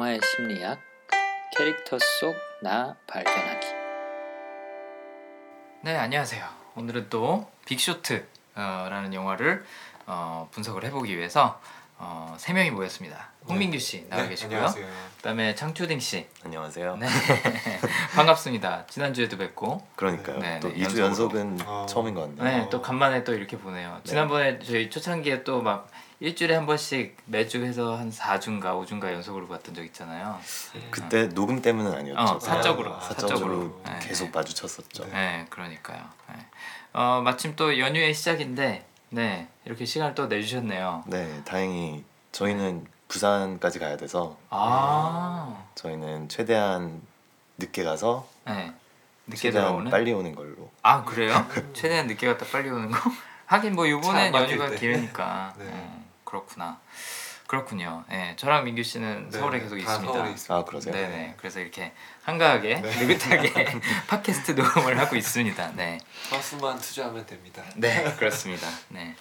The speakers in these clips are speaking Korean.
영화의 심리학, 캐릭터 속 나 발견하기. 네 안녕하세요. 오늘은 또 빅쇼트라는 영화를 어, 분석을 해보기 위해서 어, 세 명이 모였습니다. 홍민규 씨 나와 네, 계시고요. 안녕하세요. 그다음에 창초딩 씨. 안녕하세요. 네 반갑습니다. 지난주에도 뵙고 그러니까요. 네, 또 네, 2주 연속으로. 연속은 어. 처음인 것 같네요. 네 또 간만에 또 이렇게 보네요. 지난번에 저희 초창기에 또 막 일주일에 한 번씩 매주 해서 한 4주인가 5주인가 연속으로 봤던 적 있잖아요. 그때 녹음 때문은 아니었죠. 어, 사적으로, 아, 사적으로 사적으로. 네, 계속 네. 마주쳤었죠. 네. 네, 그러니까요. 네. 어, 마침 또 연휴의 시작인데, 네, 이렇게 시간을 또 내주셨네요. 네, 다행히 저희는 부산까지 가야 돼서 아, 저희는 최대한 늦게 가서 네, 늦게 최대한 들어오는. 빨리 오는 걸로. 아 그래요? 최대한 늦게 갔다 빨리 오는 거? 하긴 뭐 이번엔 차안 연휴가 때. 길으니까. 네. 어, 그렇구나. 그렇군요. 네, 저랑 민규 씨는 네, 서울에 계속 다 있습니다. 서울에 있습니다. 아 그러세요? 네네. 그래서 이렇게 한가하게 느긋하게 팟캐스트 녹음을 하고 있습니다. 네. 서수만 투자하면 됩니다. 네, 그렇습니다. 네.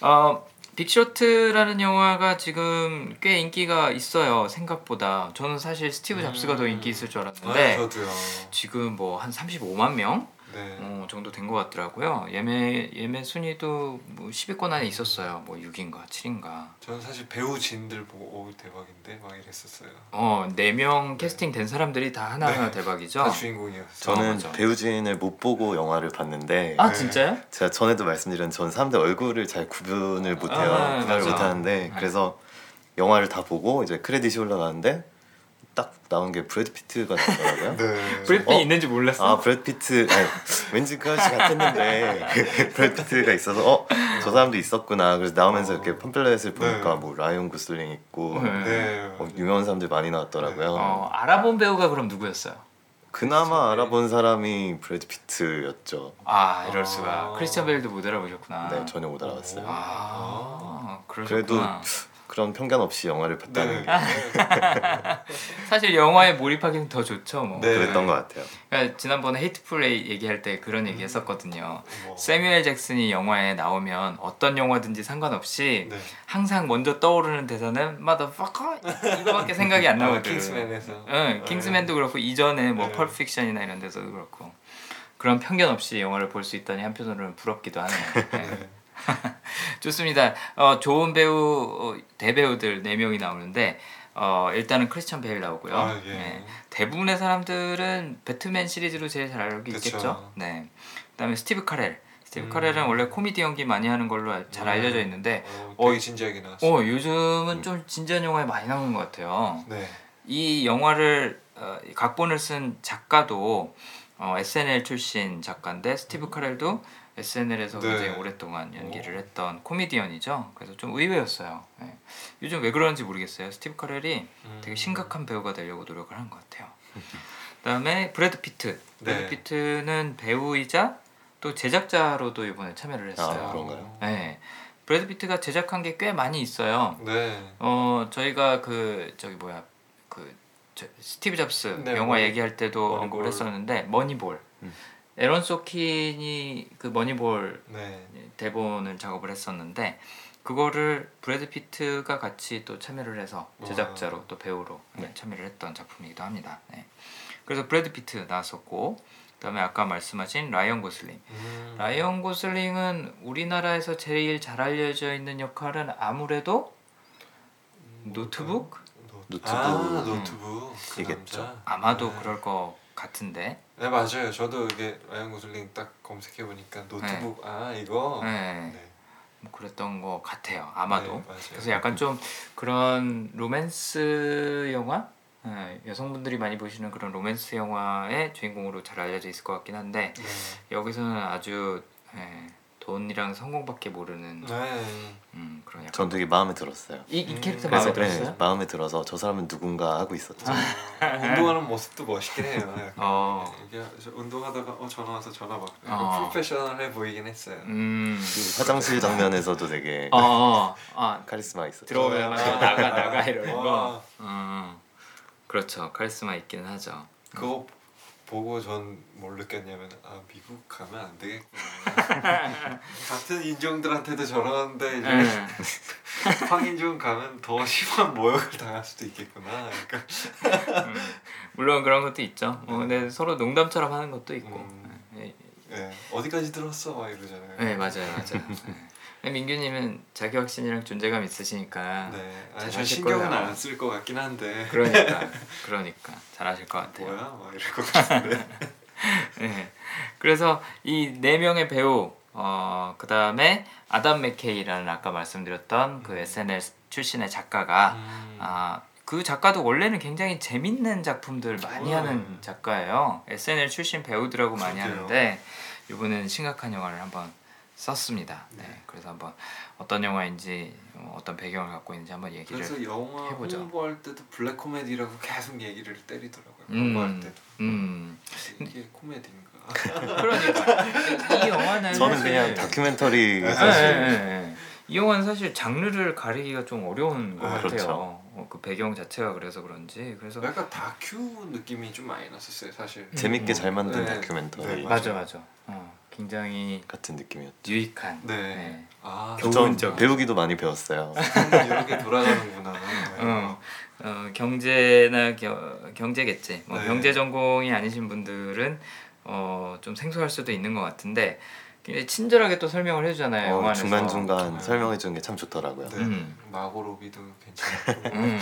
어, 빅쇼트라는 영화가 지금 꽤 인기가 있어요. 생각보다. 저는 사실 스티브 잡스가 더 음. 인기 있을 줄 아, 알았는데 저도요. 지금 뭐 한 35만 명 네. 어, 정도 된 것 같더라고요. 예매 예매 순위도 뭐 10위권 안에 있었어요. 뭐 6인가 7인가. 저는 사실 배우 진들 보고 오 대박인데 막 이랬었어요. 어, 4명 캐스팅 된 사람들이 다 하나하나 네. 대박이죠. 다 주인공이었어요. 저는 맞아. 배우진을 못 보고 영화를 봤는데 아, 네. 진짜요? 제가 전에도 말씀드린 전 사람들 얼굴을 잘 구분을 못 해요. 아, 구분을 맞아. 못하는데 네. 그래서 영화를 다 보고 이제 크레딧이 올라가는데 딱 나온 게 브래드 피트가 나왔더라고요. 네. 브래피 어? 있는지 몰랐어. 아 브래드 피트 아니, 왠지 그 아저씨 같았는데 브래드 피트가 있어서 어 저 사람도 있었구나 그래서 나오면서 어. 이렇게 팜플렛을 보니까 네. 뭐 라이언 고슬링 있고 네. 네. 어, 유명한 사람들 많이 나왔더라고요 어, 알아본 배우가 그럼 누구였어요? 그나마 알아본 사람이 브래드 피트였죠 아 이럴 수가 아. 크리스찬 베일도 못 알아보셨구나. 네 전혀 못 알아봤어요 아 그래도 그러셨구나. 그런 편견 없이 영화를 네. 봤다는 게 사실 영화에 몰입하기는 더 좋죠 뭐. 네. 그랬던 것 같아요 그러니까 지난번에 헤이트풀 얘기할 때 그런 얘기 했었거든요. 뭐. 새뮤얼 잭슨이 영화에 나오면 어떤 영화든지 상관없이 네. 항상 먼저 떠오르는 대사는 motherfucker 이거밖에 생각이 안 아, 나거든. 킹스맨에서. 응, 킹스맨도 그렇고 이전에 뭐 네. 펄픽션이나 이런 데서도 그렇고 그런 편견 없이 영화를 볼 수 있다니 한편으로는 부럽기도 하네요. 네. 네. 좋습니다. 어, 좋은 배우 어, 대배우들 4 명이 나오는데 어, 일단은 크리스찬 베일 나오고요. 아, 예. 네. 대부분의 사람들은 배트맨 시리즈로 제일 잘 알고. 있겠죠. 네. 그다음에 스티브 카렐. 스티브 음. 카렐은 원래 코미디 연기 많이 하는 걸로 알- 잘 음. 알려져 있는데 어, 어, 되게 진지하게 나왔어요. 어, 요즘은 좀 진지한 영화에 많이 나오는 것 같아요. 네. 이 영화를 어, 이 각본을 쓴 작가도 어, SNL 출신 작가인데 스티브 카렐도 SNL에서 네. 굉장히 오랫동안 연기를 오. 했던 코미디언이죠. 그래서 좀 의외였어요. 네. 요즘 왜 그런지 모르겠어요. 스티브 카렐이 음. 되게 심각한 배우가 되려고 노력을 하는 것 같아요. 그다음에 브래드 피트. 브래드 네. 피트는 배우이자 또 제작자로도 이번에 참여를 했어요. 아, 그런가요? 네. 브래드 피트가 제작한 게 꽤 많이 있어요. 네. 어 저희가 그 저기 뭐야 그 저, 스티브 잡스 네, 영화 얘기할 때도. 언급을 했었는데 머니볼 음. 에런 소킨이 그 머니볼 네. 대본을 작업을 했었는데 그거를 브래드 피트가 같이 또 참여를 해서 제작자로 와. 또 배우로 네, 네. 참여를 했던 작품이기도 합니다. 네. 그래서 브래드 피트 나왔었고 그다음에 아까 말씀하신 라이언 고슬링 음. 라이언 고슬링은 우리나라에서 제일 잘 알려져 있는 역할은 아무래도 음, 노트북? 노트... 노트북. 아 노트북 그 이겠죠. 남자? 아마도 네. 그럴 것 같은데. 네 맞아요. 저도 이게 라이언 고슬링 딱 검색해 보니까 노트북 아 이거. 네. 네. 뭐 그랬던 것 같아요. 아마도. 네. 그래서 약간 좀 그런 로맨스 영화, 네, 여성분들이 많이 보시는 그런 로맨스 영화의 주인공으로 잘 알려져 있을 것 같긴 한데 네. 여기서는 아주 네, 돈이랑 성공밖에 모르는 네. 음, 그런 약간 전 되게 마음에 들었어요 이, 이 음, 캐릭터 그래서 마음에 네, 들었어요? 마음에 들어서 저 사람은 누군가 하고 있었죠 어, 운동하는 모습도 멋있긴 해요. 약간. 어. 이게 저 운동하다가 어 전화 와서 전화 받고 어. 프로페셔널해 보이긴 했어요. 음, 그 화장실 장면에서도 되게 어, 어, 아 카리스마 있었죠 들어오면 막 아. 나가 나가 이러는 거. 와, 음, 그렇죠. 카리스마 있기는 하죠. 그거 보고 전 뭘 느꼈냐면 아 미국 가면 안 되겠구나. 같은 인종들한테도 저러는데 이제 네. 황인종 가면 더 심한 모욕을 당할 수도 있겠구나. 그러니까 음, 물론 그런 것도 있죠. 어, 근데 서로 농담처럼 하는 것도 있고. 음. 네, 예, 어디까지 들었어 막 이러잖아요. 네 맞아요, 맞아요. 네. 민규님은 자기 확신이랑 존재감 있으시니까 네. 아니 전 잘하실 신경은. 안 쓸 것 같긴 한데. 그러니까 그러니까 잘하실 것 같아요. 뭐야? 막 이럴 것 같은데. 네. 그래서 이 네 명의 배우 어 그다음에 아담 맥케이라는 아까 말씀드렸던 그 SNS 출신의 작가가 음. 아 그 작가도 원래는 굉장히 재밌는 작품들 많이 음. 하는 작가예요. SNL 출신 배우들하고 많이. 하는데 이번에는 심각한 영화를 한번 썼습니다. 네. 네. 그래서 한번 어떤 영화인지 어, 어떤 배경을 갖고 있는지 한번 얘기를 그래서 영화 해보죠. 홍보할 때도 블랙 코미디라고 계속 얘기를 때리더라고요. 음, 홍보할 때도 음. 이게 코미디인가? 그러니까 이 영화는 저는 사실- 그냥 다큐멘터리 네, 사실 네, 네, 네. 이 영화는 사실 장르를 가리기가 좀 어려운 것 네, 같아요. 그렇죠. 어, 그 배경 자체가 그래서 그런지 그래서 약간 다큐 느낌이 좀 많이 났었어요, 사실. 재밌게 잘 만든 네. 다큐멘터리 네, 맞아 맞아. 어, 굉장히 같은 느낌이었죠. 유익한. 네. 네. 아, 교훈적. 배우기도 많이 배웠어요. 이렇게 돌아가는구나. 어, 어, 경제나 겨, 경제겠지. 뭐 네. 경제 전공이 아니신 분들은 어, 좀 생소할 수도 있는 것 같은데 굉장히 친절하게 또 설명을 해주잖아요. 어. 중간 중간 네. 설명해 주는 게 참 좋더라고요. 네. 음. 마고 로비도 괜찮고. 음.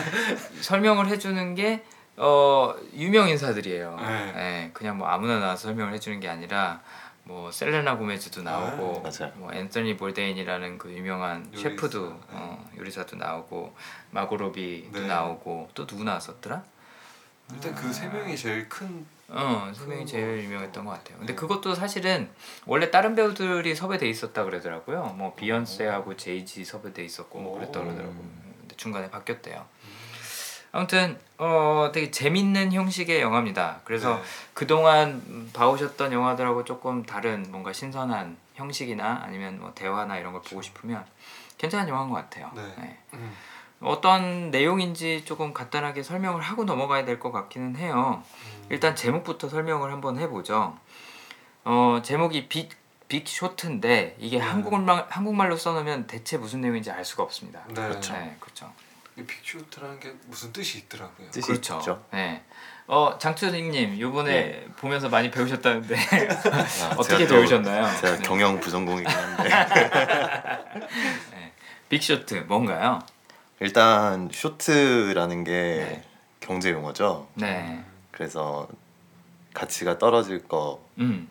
설명을 해주는 게 어, 유명 인사들이에요. 네. 예, 그냥 뭐 아무나 나와서 설명을 해주는 게 아니라 뭐 셀레나 고메즈도 나오고 네, 맞아요. 뭐 앤서니 볼데인이라는 그 유명한 요리사, 셰프도 네. 어, 요리사도 나오고 마고로비도 네. 나오고 또 누구 나왔었더라? 일단 그세 명이 제일 큰. 어, 세 명이. 제일 유명했던 것 같아요. 근데 네. 그것도 사실은 원래 다른 배우들이 섭외돼 있었다 그러더라고요. 뭐 비욘세하고 제이지 섭외돼 있었고 뭐 그랬다 오. 그러더라고요. 근데 중간에 바뀌었대요. 아무튼 어 되게 재밌는 형식의 영화입니다. 그래서 네. 그동안 봐오셨던 영화들하고 조금 다른 뭔가 신선한 형식이나 아니면 뭐 대화나 이런 걸 보고 싶으면 괜찮은 영화인 것 같아요. 네. 네. 음. 어떤 내용인지 조금 간단하게 설명을 하고 넘어가야 될 것 같기는 해요. 일단 제목부터 설명을 한번 해보죠. 어 제목이 빅, 빅 쇼트인데 이게 네. 한국말 한국말로 써놓으면 대체 무슨 내용인지 알 수가 없습니다. 네. 그렇죠. 네, 그렇죠. 이 빅쇼트라는 게 무슨 뜻이 있더라고요. 뜻이 그렇죠. 있죠. 네. 어 장초님님 요번에 보면서 많이 배우셨다는데 아, 어떻게 제가 또- 배우셨나요? 제가 네. 경영 부전공이긴 한데 빅쇼트 뭔가요? 일단 short라는 게 네. 경제 용어죠. 네. 그래서 가치가 떨어질 거 음. 음.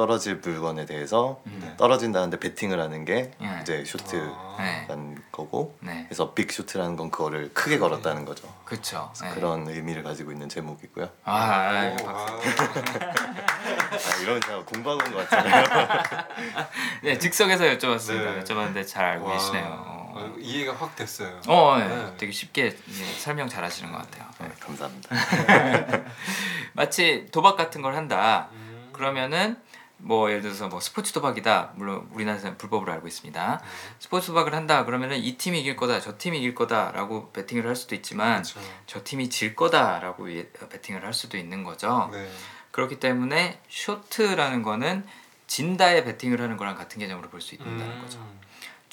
떨어질 물건에 대해서 음. 네. 떨어진다는데 베팅을 하는 게 네. 이제 short라는 아. 네. 거고 네. 그래서 빅 쇼트라는 건 그거를 크게 걸었다는 거죠. 그렇죠. 네. 그런 의미를 가지고 있는 제목이고요. 아, 아, 오, 박수. 아. 아, 이러면 제가 공부하고 온 것 같잖아요. 네, 즉석에서 여쭤봤습니다. 네. 여쭤봤는데 잘 알고 와. 계시네요. 어, 이해가 확 됐어요. 어, 네. 네. 되게 쉽게 예, 설명 잘 하시는 것 같아요. 네, 감사합니다. 마치 도박 같은 걸 한다. 음. 그러면은 뭐 예를 들어서 뭐 스포츠 도박이다. 물론 우리나라에서는 불법으로 알고 있습니다. 스포츠 도박을 한다. 그러면은 이 팀이 이길 거다, 저 팀이 이길 거다라고 베팅을 할 수도 있지만 그렇죠. 저 팀이 질 거다라고 예- 베팅을 할 수도 있는 거죠. 네. 그렇기 때문에 쇼트라는 거는 진다에 베팅을 하는 거랑 같은 개념으로 볼 수 있다는 음. 거죠.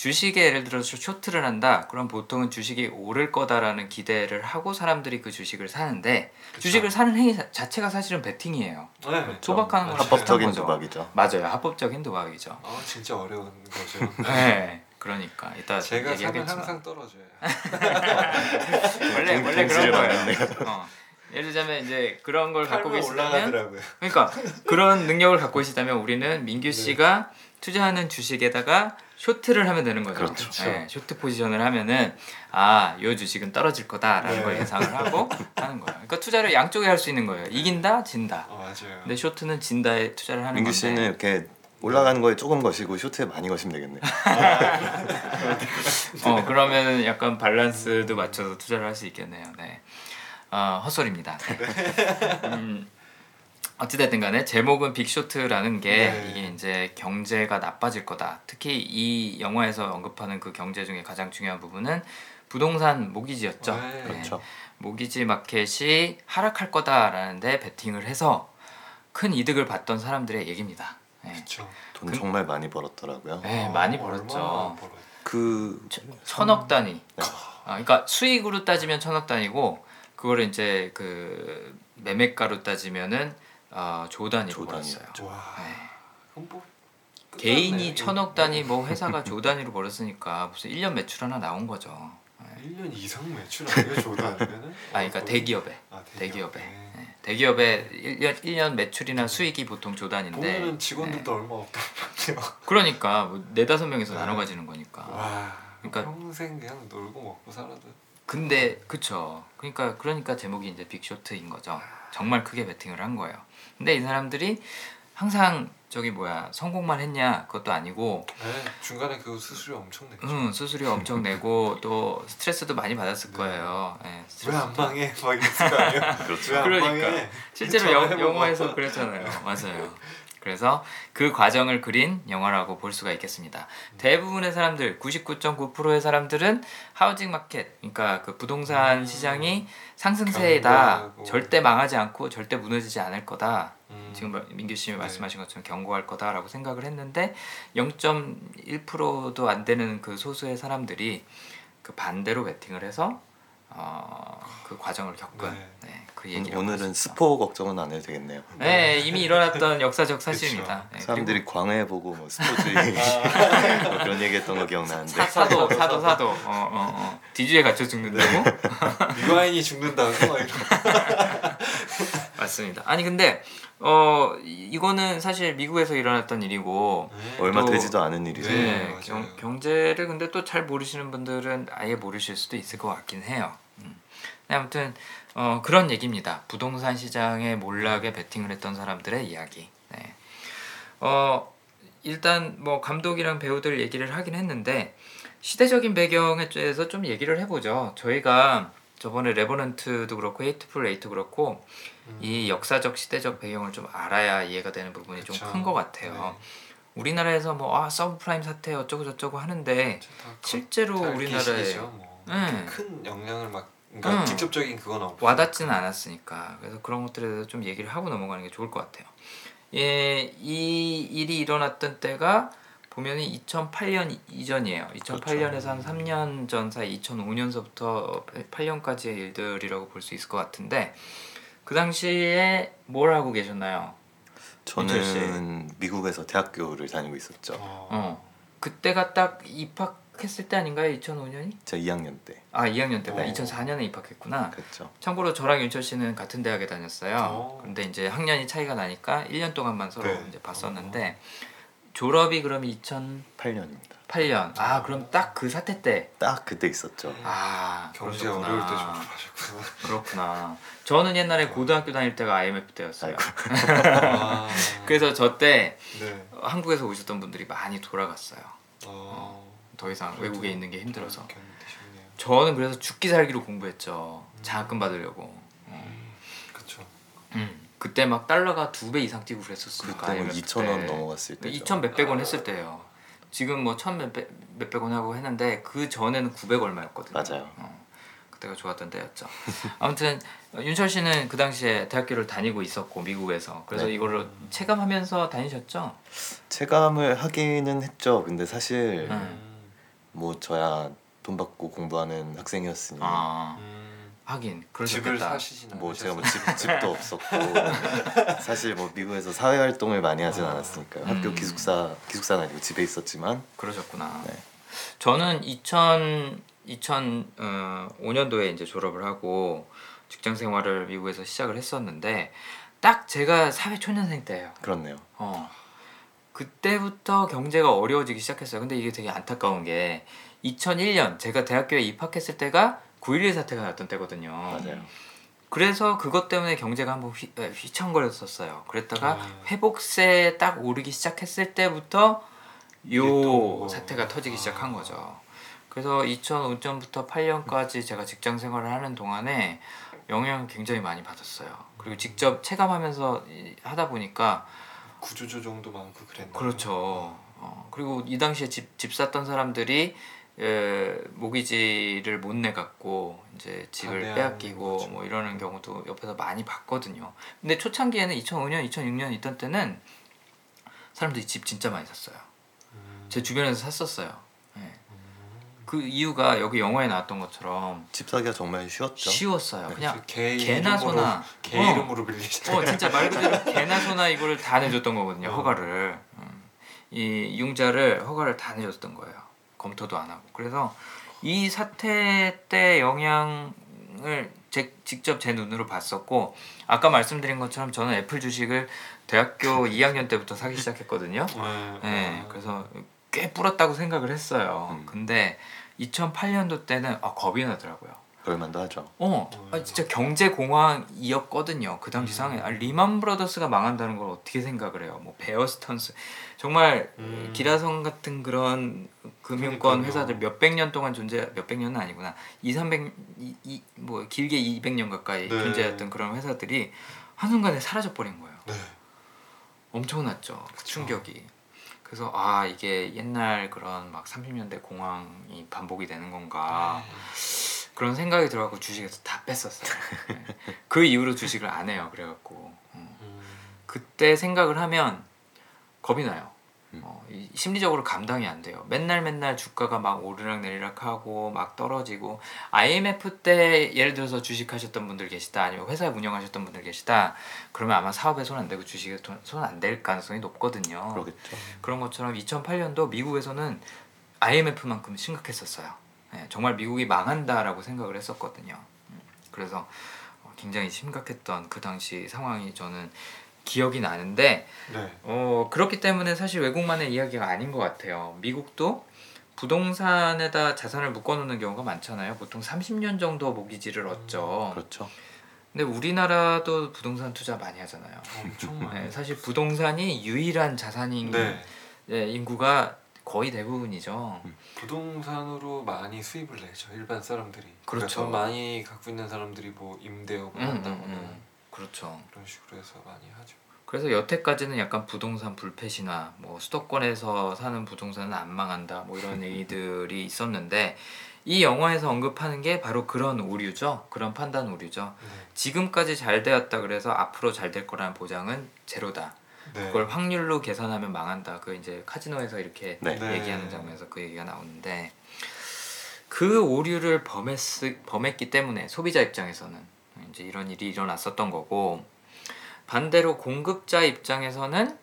주식에 예를 들어서 쇼트를 한다. 그럼 보통은 주식이 오를 거다라는 기대를 하고 사람들이 그 주식을 사는데 그쵸. 주식을 사는 행위 자- 자체가 사실은 베팅이에요. 네. 합법적인 비슷한 거죠. 도박이죠. 맞아요. 합법적인 도박이죠. 아 진짜 어려운 거죠. 네. 그러니까 이따 제가 사면 얘기하겠지만 항상 떨어져요. 원래 동- 원래 그런 거예요. 어. 예를 들자면 이제 그런 걸 갖고 계시다면 올라가더라고요. 그러니까 그런 능력을 갖고 계시다면 우리는 민규 씨가 투자하는 주식에다가 short를 하면 되는 거죠. 그렇죠. 네, short position을 하면은 아, 요 주식은 떨어질 거다라는 네. 걸 예상을 하고 하는 거예요. 그러니까 투자를 양쪽에 할 수 있는 거예요. 이긴다, 진다. 어, 맞아요. 근데 short는 진다에 투자를 하는 민규 건데. 씨는 이렇게 올라가는 거에 조금 거시고 short에 많이 거시면 되겠네요. 어 그러면은 약간 밸런스도 맞춰서 투자를 할 수 있겠네요. 네. 어, 헛소리입니다. 네. 음, 어찌됐든 간에 제목은 빅쇼트라는 게 네. 이게 이제 경제가 나빠질 거다. 특히 이 영화에서 언급하는 그 경제 중에 가장 중요한 부분은 부동산 모기지였죠. 네. 그렇죠. 모기지 마켓이 하락할 거다라는데 베팅을 해서 큰 이득을 봤던 사람들의 얘기입니다. 네. 그렇죠. 돈 그- 정말 많이 벌었더라고요. 네, 많이 벌었죠. 그 천억 단위. 네. 아, 그러니까 수익으로 따지면 천억 단위고 그거를 이제 그 매매가로 따지면은 어, 조 단위로 조 벌었어요. 와. 네. 뭐 개인이. 천억 단위 뭐 회사가 조 단위로 벌었으니까 무슨 1년 매출 하나 나온 거죠. 네. 1년 이상 매출 아니에요 조단이면은? 아, 그러니까 대기업에 아, 대기업 에 네. 네. 대기업의 1년, 1년 매출이나 수익이 보통 조 단위인데 보면은 직원들도 네. 얼마 없더라고요. 그러니까 뭐 네다섯 명에서 네. 나눠 가지는 거니까. 와. 그러니까- 평생 그냥 놀고 먹고 살아도 근데 그쵸. 그러니까 그러니까 제목이 이제 빅쇼트인 거죠. 정말 크게 베팅을 한 거예요. 근데 이 사람들이 항상 저기 뭐야 성공만 했냐 그것도 아니고 네, 중간에 그 수수료 엄청 냈죠. 응, 수수료 엄청 내고 또 스트레스도 많이 받았을 네. 거예요. 예, 왜안 스트레스도. 망해? 막 이랬을 거 아니에요? 그렇죠. 왜안 그러니까. 망해? 실제로. 영, 영화에서 그랬잖아요. 맞아요. 그래서 그 과정을 그린 영화라고 볼 수가 있겠습니다. 대부분의 사람들, 99.9%의 사람들은 하우징 마켓, 그러니까 그 부동산 음. 시장이 상승세이다. 절대 망하지 않고 절대 무너지지 않을 거다. 음. 지금 말- 민규 씨 네. 말씀하신 것처럼 경고할 거다라고 생각을 했는데 0.1%도 안 되는 그 소수의 사람들이 그 반대로 베팅을 해서 어, 그 과정을 겪은 네. 네, 그 얘기를 오늘은 스포 걱정은 안 해도 되겠네요. 네, 이미 일어났던 역사적 사실입니다. 네, 사람들이 그리고 광해 보고 뭐 스포주의 뭐 그런 얘기했던 거 기억나는데 사, 사도 사도 사도 어, 어, 어. 뒤주에 갇혀 죽는다고 미와인이 죽는다고 막 이런. 맞습니다. 아니 근데 어 이- 이거는 사실 미국에서 일어났던 일이고 네. 얼마 또- 되지도 않은 일이죠. 네. 네. 경, 경제를 근데 또 잘 모르시는 분들은 아예 모르실 수도 있을 것 같긴 해요. 음. 네, 아무튼 어, 그런 얘기입니다. 부동산 시장에 몰락에 베팅을 했던 사람들의 이야기. 네. 어, 일단 뭐 감독이랑 배우들 얘기를 하긴 했는데 시대적인 배경에 대해서 좀 얘기를 해보죠. 저희가 저번에 레버넌트도 그렇고 헤이트풀 에이트 그렇고 음. 이 역사적 시대적 배경을 좀 알아야 이해가 되는 부분이 좀. 큰 것 같아요. 우리나라에서 뭐 아 서브프라임 사태 어쩌고 저쩌고 하는데 네. 다 실제로 다 우리나라에 뭐. 네. 큰 영향을 막 그러니까 음. 직접적인 그건 없고 와닿지는 않았으니까 그래서 그런 것들에 대해서 좀 얘기를 하고 넘어가는 게 좋을 것 같아요. 예, 이 일이 일어났던 때가 보면은 2008년 이전이에요. 2008년에서 한 3년 전 사이 2005년서부터 8년까지의 일들이라고 볼 수 있을 것 같은데 그 당시에 뭘 하고 계셨나요? 저는 미국에서 대학교를 다니고 있었죠. 어. 어. 그때가 딱 입학 했을 때 아닌가요? 2005년이? 제가 2학년 때 아 2학년 때다. 어. 2004년에 입학했구나. 그랬죠. 참고로 저랑 윤철 씨는 같은 대학에 다녔어요. 어. 근데 이제 학년이 차이가 나니까 1년 동안만 서로 네. 이제 봤었는데 졸업이 그럼 2008년. 8년입니다. 아 그럼 딱 그 사태 때. 딱 그때 있었죠. 아 경제 그러셨구나. 어려울 때 졸업하셨구나. 그렇구나. 저는 옛날에 고등학교 다닐 때가 IMF 때였어요. 아. 그래서 저때 네. 한국에서 오셨던 분들이 많이 돌아갔어요. 어. 더 이상 외국에 있는 게 힘들어서. 저는 그래서 죽기 살기로 공부했죠. 장학금 받으려고. 어. 그렇죠. 음. 그때 막 달러가 두 배 이상 뛰고 그랬었으니까. 그때 뭐 IMF 2천 원 때. 넘어갔을 때죠. 2천 몇백 원 했을 때예요. 지금 뭐 천 몇백 몇백 원 하고 했는데 그 전에는 900 얼마였거든요. 맞아요. 어, 그때가 좋았던 때였죠. 아무튼 어, 윤철 씨는 그 당시에 대학교를 다니고 있었고 미국에서 그래서 네. 이거를 체감하면서 다니셨죠? 체감을 하기는 했죠. 근데 사실 음. 음. 뭐 저야 돈 받고 공부하는 학생이었으니 아 음. 하긴 집을 그러셨겠다. 사시진 뭐 제가 않으셨어요? 뭐 집, 집도 없었고 사실 뭐 미국에서 사회 활동을 많이 하진 않았으니까요. 학교 음. 기숙사 기숙사는 아니고 집에 있었지만 그러셨구나. 네. 저는 2000 2005년도에 이제 졸업을 하고 직장 생활을 미국에서 시작을 했었는데 딱 제가 사회 초년생 때예요. 그렇네요. 어. 그때부터 경제가 어려워지기 시작했어요. 근데 이게 되게 안타까운 게 2001년 제가 대학교에 입학했을 때가 9.11 사태가 났던 때거든요. 맞아요. 그래서 그것 때문에 경제가 한번 휘, 에, 휘청거렸었어요. 그랬다가 음. 회복세 딱 오르기 시작했을 때부터 또요 뭐- 사태가 터지기 아. 시작한 거죠. 그래서 2005년부터 8년까지 제가 직장 생활을 하는 동안에 영향을 굉장히 많이 받았어요. 그리고 직접 체감하면서 이- 하다 보니까 구조조정도 많고 그랬나? 그렇죠. 어, 그리고 이 당시에 집, 집 샀던 사람들이 예, 모기지를 못 내 갖고 이제 집을 빼앗기고 거죠. 뭐 이러는 경우도 옆에서 많이 봤거든요. 근데 초창기에는 2005년, 2006년 있던 때는 사람들이 집 진짜 많이 샀어요. 음. 제 주변에서 샀었어요. 예. 그 이유가 여기 영화에 나왔던 것처럼 집 사기가 정말 쉬웠죠. 쉬웠어요. 그냥 개 개나 이름으로 소나 개 어. 이름으로 빌리죠. 어 진짜 말 그대로 개나 소나 이거를 다 내줬던 거거든요 어. 허가를 음. 이 융자를 허가를 다 내줬던 거예요 검토도 안 하고 그래서 이 사태 때 영향을 제, 직접 제 눈으로 봤었고 아까 말씀드린 것처럼 저는 애플 주식을 대학교 2학년 때부터 사기 시작했거든요 네. 네, 아. 그래서 꽤 불었다고 생각을 했어요 음. 근데 2008년도 때는 아, 겁이 나더라고요 그럴만도 하죠. 어, 아, 진짜 경제 공황이었거든요. 그 당시 음. 상황에 아, 리만 브라더스가 망한다는 걸 어떻게 생각을 해요? 뭐 베어 스턴스 정말 음. 기라성 같은 그런 금융권 그러니까요. 회사들 몇백 년 동안 존재 몇백 년은 아니구나. 2, 300 이, 이, 뭐 길게 200년 가까이 네. 존재했던 그런 회사들이 한 순간에 사라져 버린 거예요. 네. 엄청났죠. 그 그쵸. 충격이. 그래서 아 이게 옛날 그런 막 30년대 공황이 반복이 되는 건가 그런 생각이 들어갖고 주식에서 다 뺐었어요. 네. 그 이후로 주식을 안 해요. 그래갖고 음. 음. 그때 생각을 하면 겁이 나요. 음. 어, 이- 심리적으로 감당이 안 돼요. 맨날 맨날 주가가 막 오르락 내리락 하고 막 떨어지고 IMF 때 예를 들어서 주식하셨던 분들 계시다 아니면 회사 운영하셨던 분들 계시다 그러면 아마 사업에 손 안 대고 주식에 손 안 댈 가능성이 높거든요. 그러겠죠. 그런 것처럼 2008년도 미국에서는 IMF만큼 심각했었어요. 예, 정말 미국이 망한다라고 생각을 했었거든요. 음, 그래서 어, 굉장히 심각했던 그 당시 상황이 저는 기억이 나는데 네. 어, 그렇기 때문에 사실 외국만의 이야기가 아닌 것 같아요. 미국도 부동산에다 자산을 묶어놓는 경우가 많잖아요. 보통 30년 정도 모기지를 얻죠. 그렇죠. 근데 우리나라도 부동산 투자 많이 하잖아요. 엄청 많아요. 네, 사실 부동산이 유일한 자산인 네. 예, 인구가 거의 대부분이죠. 부동산으로 많이 수입을 내죠 일반 사람들이. 그러니까 그렇죠. 돈 많이 갖고 있는 사람들이 뭐 임대업을 음, 한다거나 음, 음. 그렇죠. 그런 식으로 해서 많이 하죠. 그래서 여태까지는 약간 부동산 불패시나 뭐 수도권에서 사는 부동산은 안 망한다 뭐 이런 얘기들이 있었는데 이 영화에서 언급하는 게 바로 그런 오류죠. 그런 판단 오류죠. 네. 지금까지 잘 되었다 그래서 앞으로 잘 될 거라는 보장은 제로다. 네. 그걸 확률로 계산하면 망한다. 그 이제 카지노에서 이렇게 네. 네. 얘기하는 장면에서 그 얘기가 나오는데 그 오류를 범했 범했기 때문에 소비자 입장에서는 이제 이런 일이 일어났었던 거고 반대로 공급자 입장에서는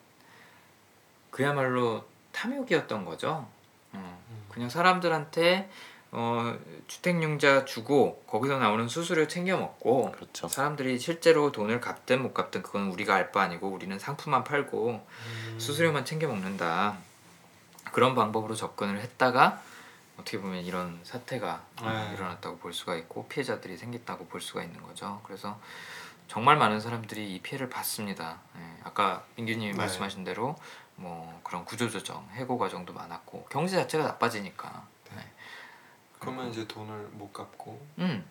그야말로 탐욕이었던 거죠. 음, 그냥 사람들한테 어, 주택융자 주고 거기서 나오는 수수료 챙겨 먹고 그렇죠. 사람들이 실제로 돈을 갚든 못 갚든 그건 우리가 알 바 아니고 우리는 상품만 팔고 음. 수수료만 챙겨 먹는다 그런 방법으로 접근을 했다가 어떻게 보면 이런 사태가 네. 일어났다고 볼 수가 있고 피해자들이 생겼다고 볼 수가 있는 거죠. 그래서 정말 많은 사람들이 이 피해를 봤습니다. 예, 아까 민규님이 네. 말씀하신 대로 뭐 그런 구조조정, 해고 과정도 많았고 경제 자체가 나빠지니까. 네. 그러면 이제 돈을 못 갚고 음,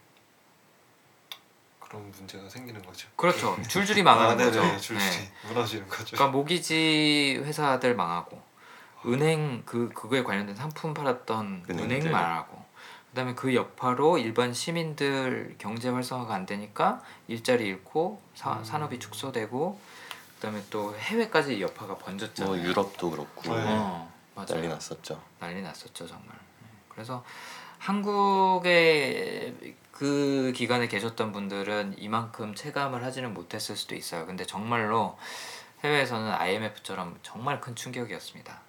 그런 문제가 생기는 거죠. 그렇죠. 줄줄이 망하는 아, 거죠. 줄줄이 네. 무너지는 거죠. 그러니까 모기지 회사들 망하고 은행 그 그거에 관련된 상품 팔았던 은행들. 은행 망하고 그다음에 그 여파로 일반 시민들 경제 활성화가 안 되니까 일자리 잃고 사, 음. 산업이 축소되고 그다음에 또 해외까지 여파가 번졌잖아요. 뭐 유럽도 그렇고 네. 어, 맞아요. 난리 났었죠. 난리 났었죠 정말. 네. 그래서 한국에 그 기간에 계셨던 분들은 이만큼 체감을 하지는 못했을 수도 있어요. 근데 정말로 해외에서는 IMF처럼 정말 큰 충격이었습니다.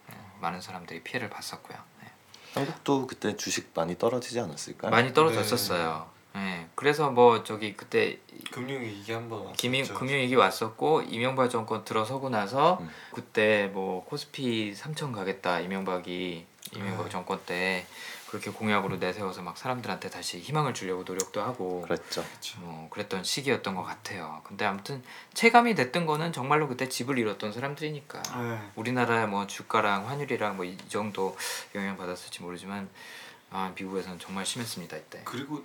네. 많은 사람들이 피해를 봤었고요. 네. 한국도 그때 주식 많이 떨어지지 않았을까요? 많이 떨어졌었어요. 네. 그래서 뭐 저기 그때 금융위기 한번 왔었죠. 김이, 금융위기 왔었고 이명박 정권 들어서고 나서 음. 그때 뭐 코스피 3천 가겠다 이명박이 이명박 네. 정권 때 그렇게 공약으로 내세워서 막 사람들한테 다시 희망을 주려고 노력도 하고 그랬죠. 뭐 그랬던 시기였던 것 같아요. 근데 아무튼 체감이 됐던 거는 정말로 그때 집을 잃었던 사람들이니까 네. 우리나라의 뭐 주가랑 환율이랑 뭐 이 정도 영향 받았을지 모르지만 아 미국에서는 정말 심했습니다 이때. 그리고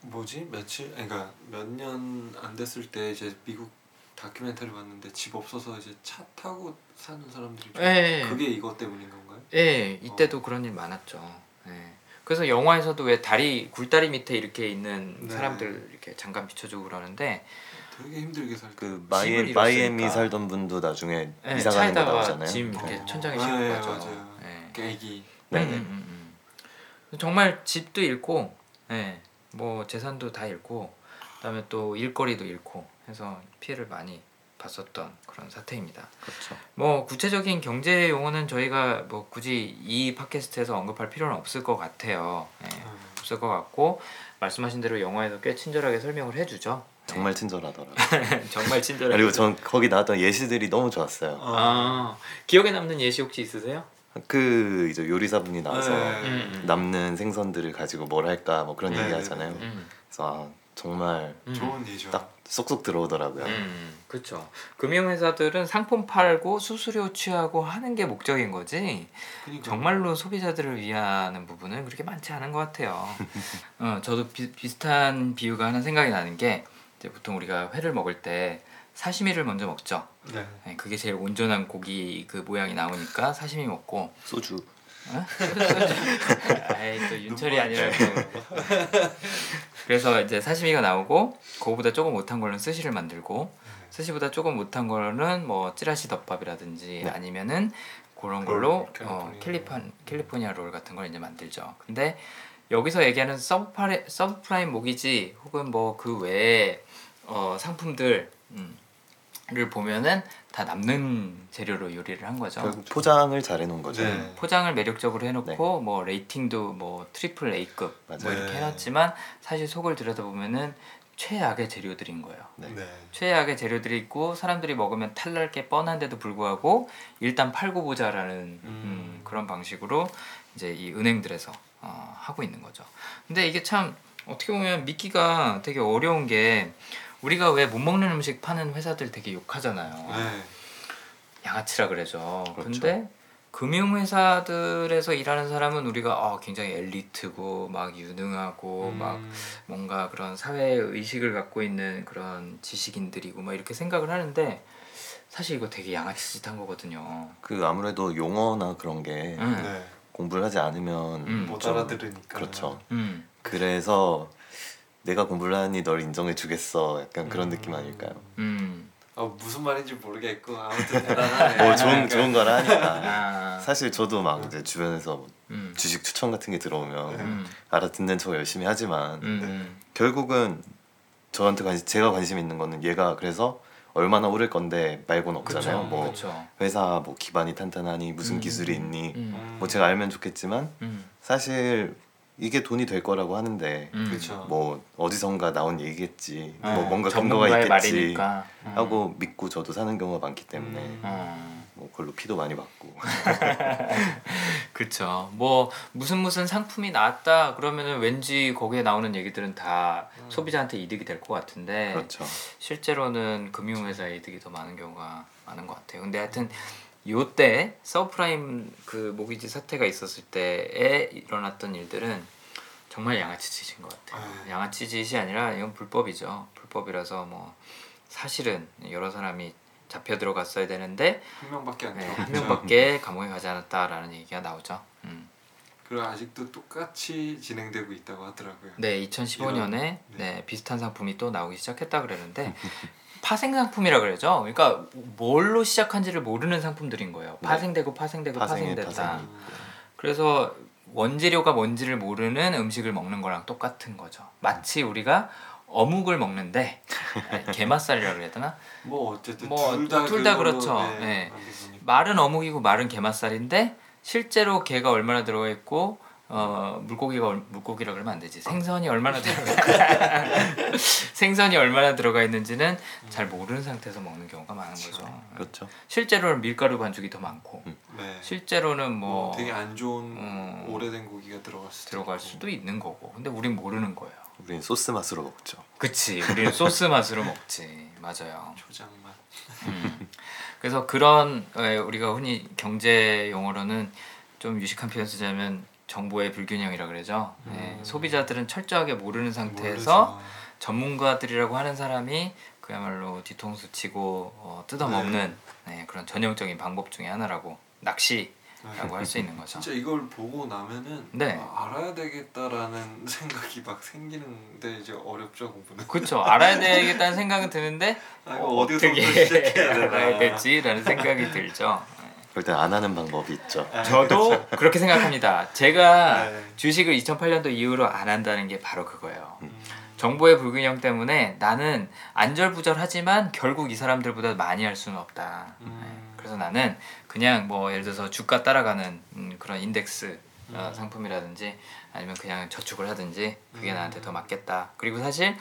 뭐지 며칠 그러니까 몇 년 안 됐을 때 이제 미국 다큐멘터리 봤는데 집 없어서 이제 차 타고 사는 사람들이 좀 예. 그게 이것 때문인 건가요? 예, 이때도 그런 일 많았죠. 예. 그래서 영화에서도 왜 다리 굴다리 밑에 이렇게 있는 네. 사람들 이렇게 잠깐 비춰주고 그러는데 되게 힘들게 살 때. 그 마이. 마이애미 살던 분도 나중에 네, 이사 가는 거 차에다가 나오잖아요. 짐 이렇게 어. 천장에 네, 싣고 네, 가죠. 맞아요. 네. 그 애기. 네. 음, 음, 음, 음. 정말 집도 잃고, 네, 뭐 재산도 다 잃고, 그다음에 또 일거리도 잃고 해서 피해를 많이 봤었던 그런 사태입니다. 그렇죠. 뭐 구체적인 경제 용어는 저희가 뭐 굳이 이 팟캐스트에서 언급할 필요는 없을 것 같아요. 네, 음. 없을 것 같고 말씀하신 대로 영화에서 꽤 친절하게 설명을 해주죠. 네. 정말 친절하더라고요. 정말 친절하게. 그리고 전 거기 나왔던 예시들이 너무 좋았어요. 아 기억에 남는 예시 혹시 있으세요? 그 이제 요리사분이 나와서 네. 음. 남는 생선들을 가지고 뭘 할까 뭐 그런 네, 얘기 네, 하잖아요. 네. 음. 그래서 아, 정말 음. 좋은 예죠. 딱 쏙쏙 들어오더라고요. 음, 그렇죠. 금융회사들은 상품 팔고 수수료 취하고 하는 게 목적인 거지. 그러니까 정말로 소비자들을 위하는 부분은 그렇게 많지 않은 것 같아요. 어, 저도 비, 비슷한 비유가 하나 생각이 나는 게 이제 보통 우리가 회를 먹을 때 사시미를 먼저 먹죠. 네. 네, 그게 제일 온전한 고기 그 모양이 나오니까 사시미 먹고. 소주. 어? 아이 또 윤철이 아니라 그래서 이제 사시미가 나오고 그거보다 조금 못한 걸로는 스시를 만들고 스시보다 조금 못한 거는 뭐 찌라시 덮밥이라든지 네. 아니면은 그런 걸로 롤, 어, 캘리포니아 캘리판 캘리포니아 롤 같은 걸 이제 만들죠. 근데 여기서 얘기하는 서브프라임, 서브프라임 모기지 혹은 뭐 그 외에 어, 상품들 음, 를 보면은 다 남는 재료로 요리를 한 거죠. 포장을 잘 해놓은 거죠. 네. 포장을 매력적으로 해놓고 뭐 레이팅도 뭐 트리플 A급 뭐 맞아요. 이렇게 네. 해놨지만 사실 속을 들여다보면은 최악의 재료들인 거예요. 네. 네. 최악의 재료들이 있고 사람들이 먹으면 탈날 게 뻔한데도 불구하고 일단 팔고 보자라는 음, 음. 그런 방식으로 이제 이 은행들에서 어, 하고 있는 거죠. 근데 이게 참 어떻게 보면 믿기가 되게 어려운 게 우리가 왜 못 먹는 음식 파는 회사들 되게 욕하잖아요. 네. 양아치라 그러죠. 그렇죠. 근데 금융회사들에서 일하는 사람은 우리가 어, 굉장히 엘리트고 막 유능하고 막 음. 뭔가 그런 사회 의식을 갖고 있는 그런 지식인들이고 막 이렇게 생각을 하는데 사실 이거 되게 양아치 짓 한 거거든요. 그 아무래도 용어나 그런 게 음. 네. 공부를 하지 않으면 음. 못 좀- 알아들으니까. 그렇죠. 음. 그래서 내가 공부를 하니 널 인정해 주겠어. 약간 그런 음. 느낌 아닐까요? 음. 어, 무슨 말인지 모르겠고 아무튼 대단하네. 뭐 좋은 좋은 거라 하니까. 아. 사실 저도 막 이제 주변에서 음. 주식 추천 같은 게 들어오면 음. 알아듣는 척 열심히 하지만 음. 결국은 저한테 관심 제가 관심 있는 거는 얘가 그래서 얼마나 오를 건데 말고는 없잖아요. 그쵸. 뭐 그쵸. 회사 뭐 기반이 탄탄하니 무슨 음. 기술이 있니 음. 음. 뭐 제가 알면 좋겠지만 음. 사실 이게 돈이 될 거라고 하는데 음. 뭐 어디선가 나온 얘기겠지 어, 뭐 뭔가 근거가 있겠지 말이니까. 음. 하고 믿고 저도 사는 경우가 많기 때문에 음. 어. 뭐 그걸로 피도 많이 받고 그쵸. 뭐 무슨 무슨 상품이 나왔다 그러면은 왠지 거기에 나오는 얘기들은 다 소비자한테 이득이 될 것 같은데 그렇죠 실제로는 금융회사에 이득이 더 많은 경우가 많은 것 같아요. 근데 하여튼 요때 서브프라임 그 모기지 사태가 있었을 때에 일어났던 일들은 정말 양아치 짓인 것 같아요. 아유. 양아치 짓이 아니라 이건 불법이죠. 불법이라서 뭐 사실은 여러 사람이 잡혀 들어갔어야 되는데 한 명밖에 안 네. 한 명밖에 감옥에 가지 않았다라는 얘기가 나오죠. 음. 그리고 아직도 똑같이 진행되고 있다고 하더라고요. 네, 2015년에 네. 네, 비슷한 상품이 또 나오기 시작했다 그랬는데 파생 상품이라 그러죠. 그러니까 뭘로 시작한지를 모르는 상품들인 거예요. 네. 파생되고 파생되고 파생됐다. 파생이. 음. 그래서 원재료가 뭔지를 모르는 음식을 먹는 거랑 똑같은 거죠. 마치 우리가 어묵을 먹는데 아니, 게맛살이라 그래야 되나? 뭐 어쨌든 뭐 둘다 둘 다 그렇죠. 네. 마른 어묵이고 마른 게맛살인데 실제로 게가 얼마나 들어가 있고 어 물고기가 얼- 물고기라 그러면 안 되지 생선이 얼마나 들어가 생선이 얼마나 들어가 있는지는 잘 모르는 상태에서 먹는 경우가 많은 거죠. 그렇죠 실제로는 밀가루 반죽이 더 많고 네. 실제로는 뭐뭐 되게 안 좋은 음. 오래된 고기가 들어갈 수도 들어갈 있고. 수도 있는 거고 근데 우린 모르는 거예요. 우리는 소스 맛으로 먹죠 그치 우리는 소스 맛으로 먹지 맞아요. 초장 맛. 음. 그래서 그런 에, 우리가 흔히 경제 용어로는 좀 유식한 표현 쓰자면 정보의 불균형이라 그러죠. 네, 음. 소비자들은 철저하게 모르는 상태에서 모르죠. 전문가들이라고 하는 사람이 그야말로 뒤통수 치고 어, 뜯어먹는 네, 그런 전형적인 방법 중에 하나라고 낚시 있다라고 할 수 있는 거죠. 진짜 이걸 보고 나면은 네. 아, 알아야 되겠다라는 생각이 막 생기는데 이제 어렵죠 공부는. 그렇죠. 알아야 되겠다는 생각은 드는데 아, 어, 어떻게. 알아야 될지라는 생각이 들죠. 그럴 땐안 하는 방법이 있죠. 아, 저도 그렇게 생각합니다. 제가 네. 주식을 2008년도 이후로 안 한다는 게 바로 그거예요. 음. 정보의 불균형 때문에 나는 안절부절하지만 결국 이 사람들보다 많이 할 수는 없다. 음. 네. 그래서 나는 그냥 뭐 예를 들어서 주가 따라가는 음, 그런 인덱스 어, 음. 상품이라든지 아니면 그냥 저축을 하든지 그게 음. 나한테 더 맞겠다. 그리고 사실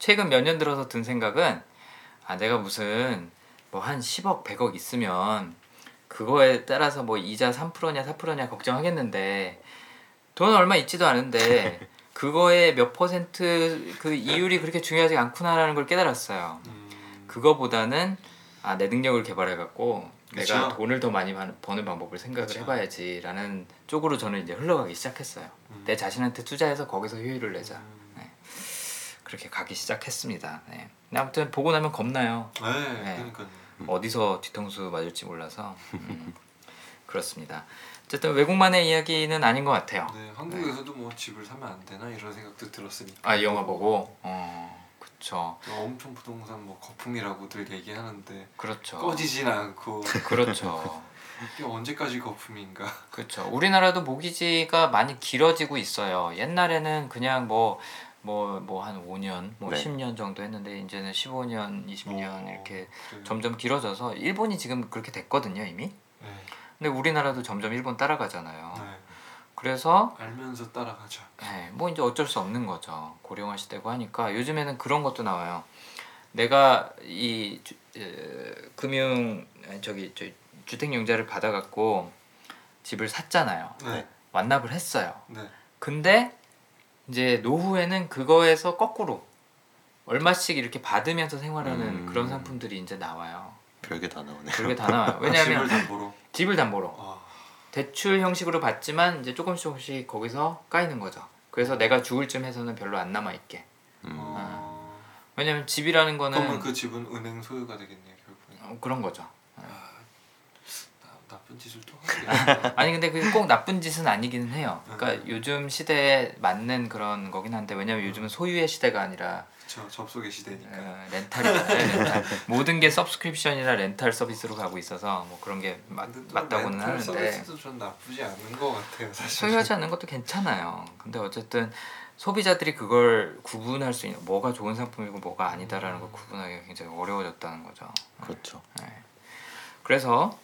최근 몇 년 들어서 든 생각은 아 내가 무슨 뭐 한 10억 100억 있으면 그거에 따라서 뭐 이자 3%냐 4%냐 걱정하겠는데 돈 얼마 있지도 않은데 그거에 몇 퍼센트 그 이율이 그렇게 중요하지 않구나라는 걸 깨달았어요. 음. 그거보다는 아 내 능력을 개발해 갖고 내가. 돈을 더 많이 번- 버는 방법을 생각을 그쵸. 해봐야지라는 쪽으로 저는 이제 흘러가기 시작했어요. 음. 내 자신한테 투자해서 거기서 효율을 내자. 음. 네. 그렇게 가기 시작했습니다. 네. 아무튼 보고 나면 겁나요. 네, 네. 그러니까요. 어디서 뒤통수 맞을지 몰라서 음, 그렇습니다. 어쨌든 외국만의 이야기는 아닌 것 같아요. 네, 한국에서도 뭐 집을 사면 안 되나 이런 생각도 들었으니까. 아이 영화 보고 어 그쵸 엄청 부동산 뭐 거품이라고들 얘기하는데 그렇죠 꺼지진 않고 그렇죠 이게 언제까지 거품인가? 그렇죠. 우리나라도 모기지가 많이 길어지고 있어요. 옛날에는 그냥 뭐 뭐 뭐 한 5년, 뭐 네. 10년 정도 했는데 이제는 15년, 20년 어, 이렇게 그래요. 점점 길어져서 일본이 지금 그렇게 됐거든요, 이미. 네, 근데 우리나라도 점점 일본 따라가잖아요. 네. 그래서 알면서 따라가죠. 네, 뭐 이제 어쩔 수 없는 거죠. 고령화 시대고 하니까 요즘에는 그런 것도 나와요. 내가 이 주, 에, 금융 아니, 저기 저, 주택용자를 받아갖고 집을 샀잖아요. 네, 완납을 했어요. 네. 근데 이제 노후에는 그거에서 거꾸로 얼마씩 이렇게 받으면서 생활하는 음. 그런 상품들이 이제 나와요. 별게 다 나오네요. 그게 다 나와요. 집을 왜냐하면 담보로. 집을 담보로 아, 대출 형식으로 받지만 이제 조금씩 조금씩 거기서 까이는 거죠. 그래서 내가 죽을 쯤 해서는 별로 안 남아 있게. 음. 어... 왜냐면 집이라는 거는 그러면 그 집은 은행 소유가 되겠네요 결국에. 어, 그런 거죠. 나, 나쁜 짓을 또 하게. 아니 근데 그게 꼭 나쁜 짓은 아니기는 해요. 그러니까 음. 요즘 시대에 맞는 그런 거긴 한데 왜냐면 요즘은 소유의 시대가 아니라 저 접속의 시대니까. 어, 렌탈이잖아요. 렌탈. 모든 게 subscription이나 렌탈 서비스로 가고 있어서 뭐 그런 게또 맞다고는 렌탈 하는데 서비스도 전 나쁘지 않은 것 같아요 사실. 소유하지 않는 것도 괜찮아요. 근데 어쨌든 소비자들이 그걸 구분할 수 있는 뭐가 좋은 상품이고 뭐가 아니다라는 걸 구분하기가 굉장히 어려워졌다는 거죠. 그렇죠. 그래서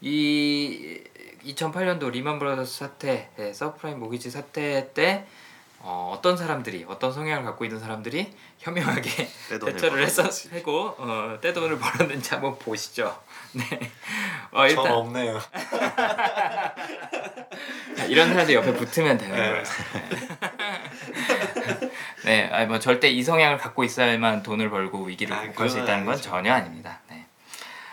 이 2008년도 리만 브라더스 사태, 예, 서브프라임 모기지 사태 때 어, 어떤 사람들이 어떤 성향을 갖고 있는 사람들이 현명하게 대처를. 하고 어, 떼돈을 벌었는지 한번 보시죠. 네. 어, 전 일단 없네요. 이런 사람들 옆에 붙으면 되는 네. 거예요. 네, 아니 뭐 절대 이 성향을 갖고 있어야만 돈을 벌고 위기를 아, 극복할 수 있다는 건 아니죠. 전혀 아닙니다.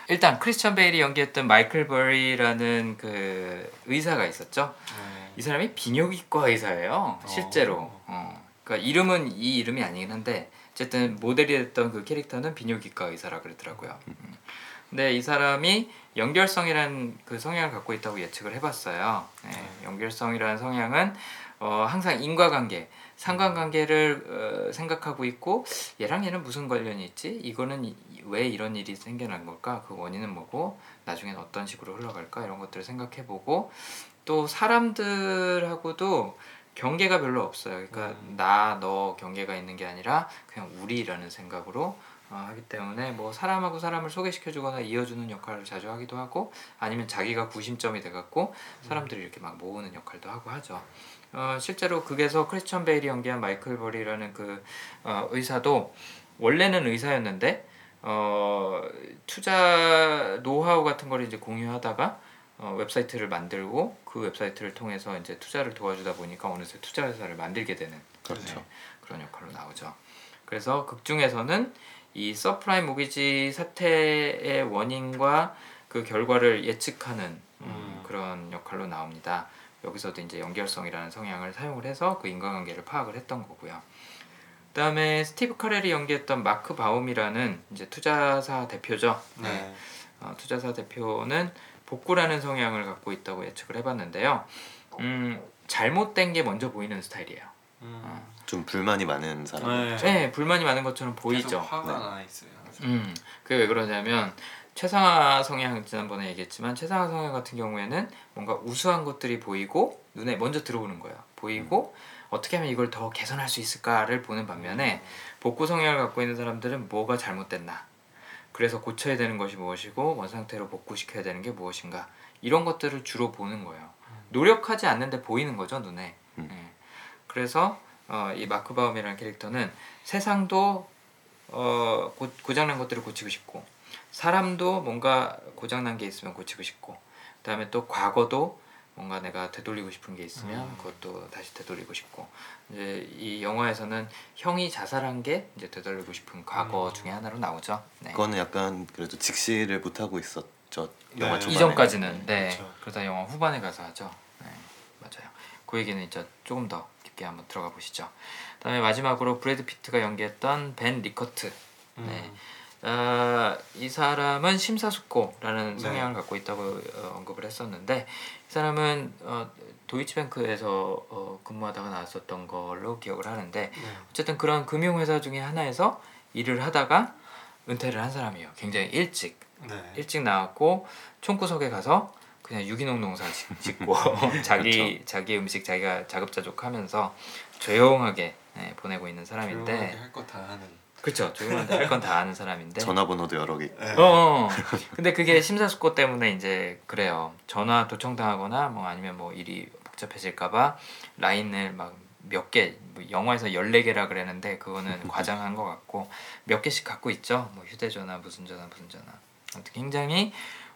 네. 일단 크리스천 베일이 연기했던 마이클 버리라는 그 의사가 있었죠. 네. 이 사람이 비뇨기과 의사예요. 어. 실제로. 어. 그러니까 이름은 이 이름이 아니긴 한데 어쨌든 모델이 됐던 그 캐릭터는 비뇨기과 의사라 그러더라고요. 음. 근데 이 사람이 연결성이라는 그 성향을 갖고 있다고 예측을 해봤어요. 네, 연결성이라는 성향은 어, 항상 인과관계, 상관관계를 어, 생각하고 있고 얘랑 얘는 무슨 관련이 있지? 이거는 이- 왜 이런 일이 생겨난 걸까? 그 원인은 뭐고 나중엔 어떤 식으로 흘러갈까? 이런 것들을 생각해보고 또 사람들하고도 경계가 별로 없어요. 그러니까 음. 나, 너 경계가 있는 게 아니라 그냥 우리라는 생각으로 어, 하기 때문에 뭐 사람하고 사람을 소개시켜주거나 이어주는 역할을 자주 하기도 하고 아니면 자기가 구심점이 돼갖고 사람들이 이렇게 막 모으는 역할도 하고 하죠. 어, 실제로 극에서 크리스천 베일이 연기한 마이클 버리라는 그 어, 의사도 원래는 의사였는데 어, 투자 노하우 같은 걸 이제 공유하다가 어, 웹사이트를 만들고 그 웹사이트를 통해서 이제 투자를 도와주다 보니까 어느새 투자 회사를 만들게 되는 그렇죠. 네, 그런 역할로 나오죠. 그래서 극 중에서는 이 서브프라임 모기지 사태의 원인과 그 결과를 예측하는 음, 음. 그런 역할로 나옵니다. 여기서도 이제 연결성이라는 성향을 사용을 해서 그 인과관계를 파악을 했던 거고요. 그다음에 스티브 카렐이 연기했던 마크 바움이라는 이제 투자사 대표죠. 네. 어, 투자사 대표는 복구라는 성향을 갖고 있다고 예측을 해봤는데요. 음, 잘못된 게 먼저 보이는 스타일이에요. 음. 좀 불만이 많은 사람. 네. 네, 불만이 많은 것처럼 보이죠. 화가 네. 나 있어요. 항상. 음, 그게 왜 그러냐면 최상화 성향 지난번에 얘기했지만 최상화 성향 같은 경우에는 뭔가 우수한 것들이 보이고 눈에 먼저 들어오는 거예요. 보이고 어떻게 하면 이걸 더 개선할 수 있을까를 보는 반면에 복구 성향을 갖고 있는 사람들은 뭐가 잘못됐나 그래서 고쳐야 되는 것이 무엇이고 원 상태로 복구시켜야 되는 게 무엇인가 이런 것들을 주로 보는 거예요. 노력하지 않는데 보이는 거죠 눈에. 음. 예. 그래서 어, 이 마크 바움이라는 캐릭터는 세상도 어, 고, 고장난 것들을 고치고 싶고 사람도 뭔가 고장난 게 있으면 고치고 싶고 그다음에 또 과거도 뭔가 내가 되돌리고 싶은 게 있으면 음. 그것도 다시 되돌리고 싶고 이제 이 영화에서는 형이 자살한 게 이제 되돌리고 싶은 과거 음. 중에 하나로 나오죠. 네. 그거는 약간 그래도 직시를 못 하고 있었죠. 네. 영화 초반에. 이전까지는 네 그렇죠. 그러다 영화 후반에 가서 하죠 네 맞아요 그 얘기는 이제 조금 더 깊게 한번 들어가 보시죠 그다음에 마지막으로 브래드 피트가 연기했던 벤 리커트 음. 네. 아, 이 사람은 심사숙고라는 네. 성향을 갖고 있다고 어, 언급을 했었는데 이 사람은 어, 도이치뱅크에서 어, 근무하다가 나왔었던 걸로 기억을 하는데 네. 어쨌든 그런 금융회사 중에 하나에서 일을 하다가 은퇴를 한 사람이에요 굉장히 일찍 네. 일찍 나왔고 총구석에 가서 그냥 유기농 농사 짓- 짓고 자기 자기 음식 자기가 자급자족하면서 조용하게 네, 보내고 있는 사람인데 할거 다 하는. 그렇죠 조용한데 할건 다 아는 사람인데 전화번호도 여러 개. 네. 어, 어 근데 그게 심사숙고 때문에 이제 그래요 전화 도청당하거나 뭐 아니면 뭐 일이 복잡해질까봐 라인을 막 몇 개, 뭐 영화에서 14개라 그랬는데 그거는 과장한 것 같고 몇 개씩 갖고 있죠. 뭐 휴대전화, 무슨 전화, 무슨 전화. 아무튼 굉장히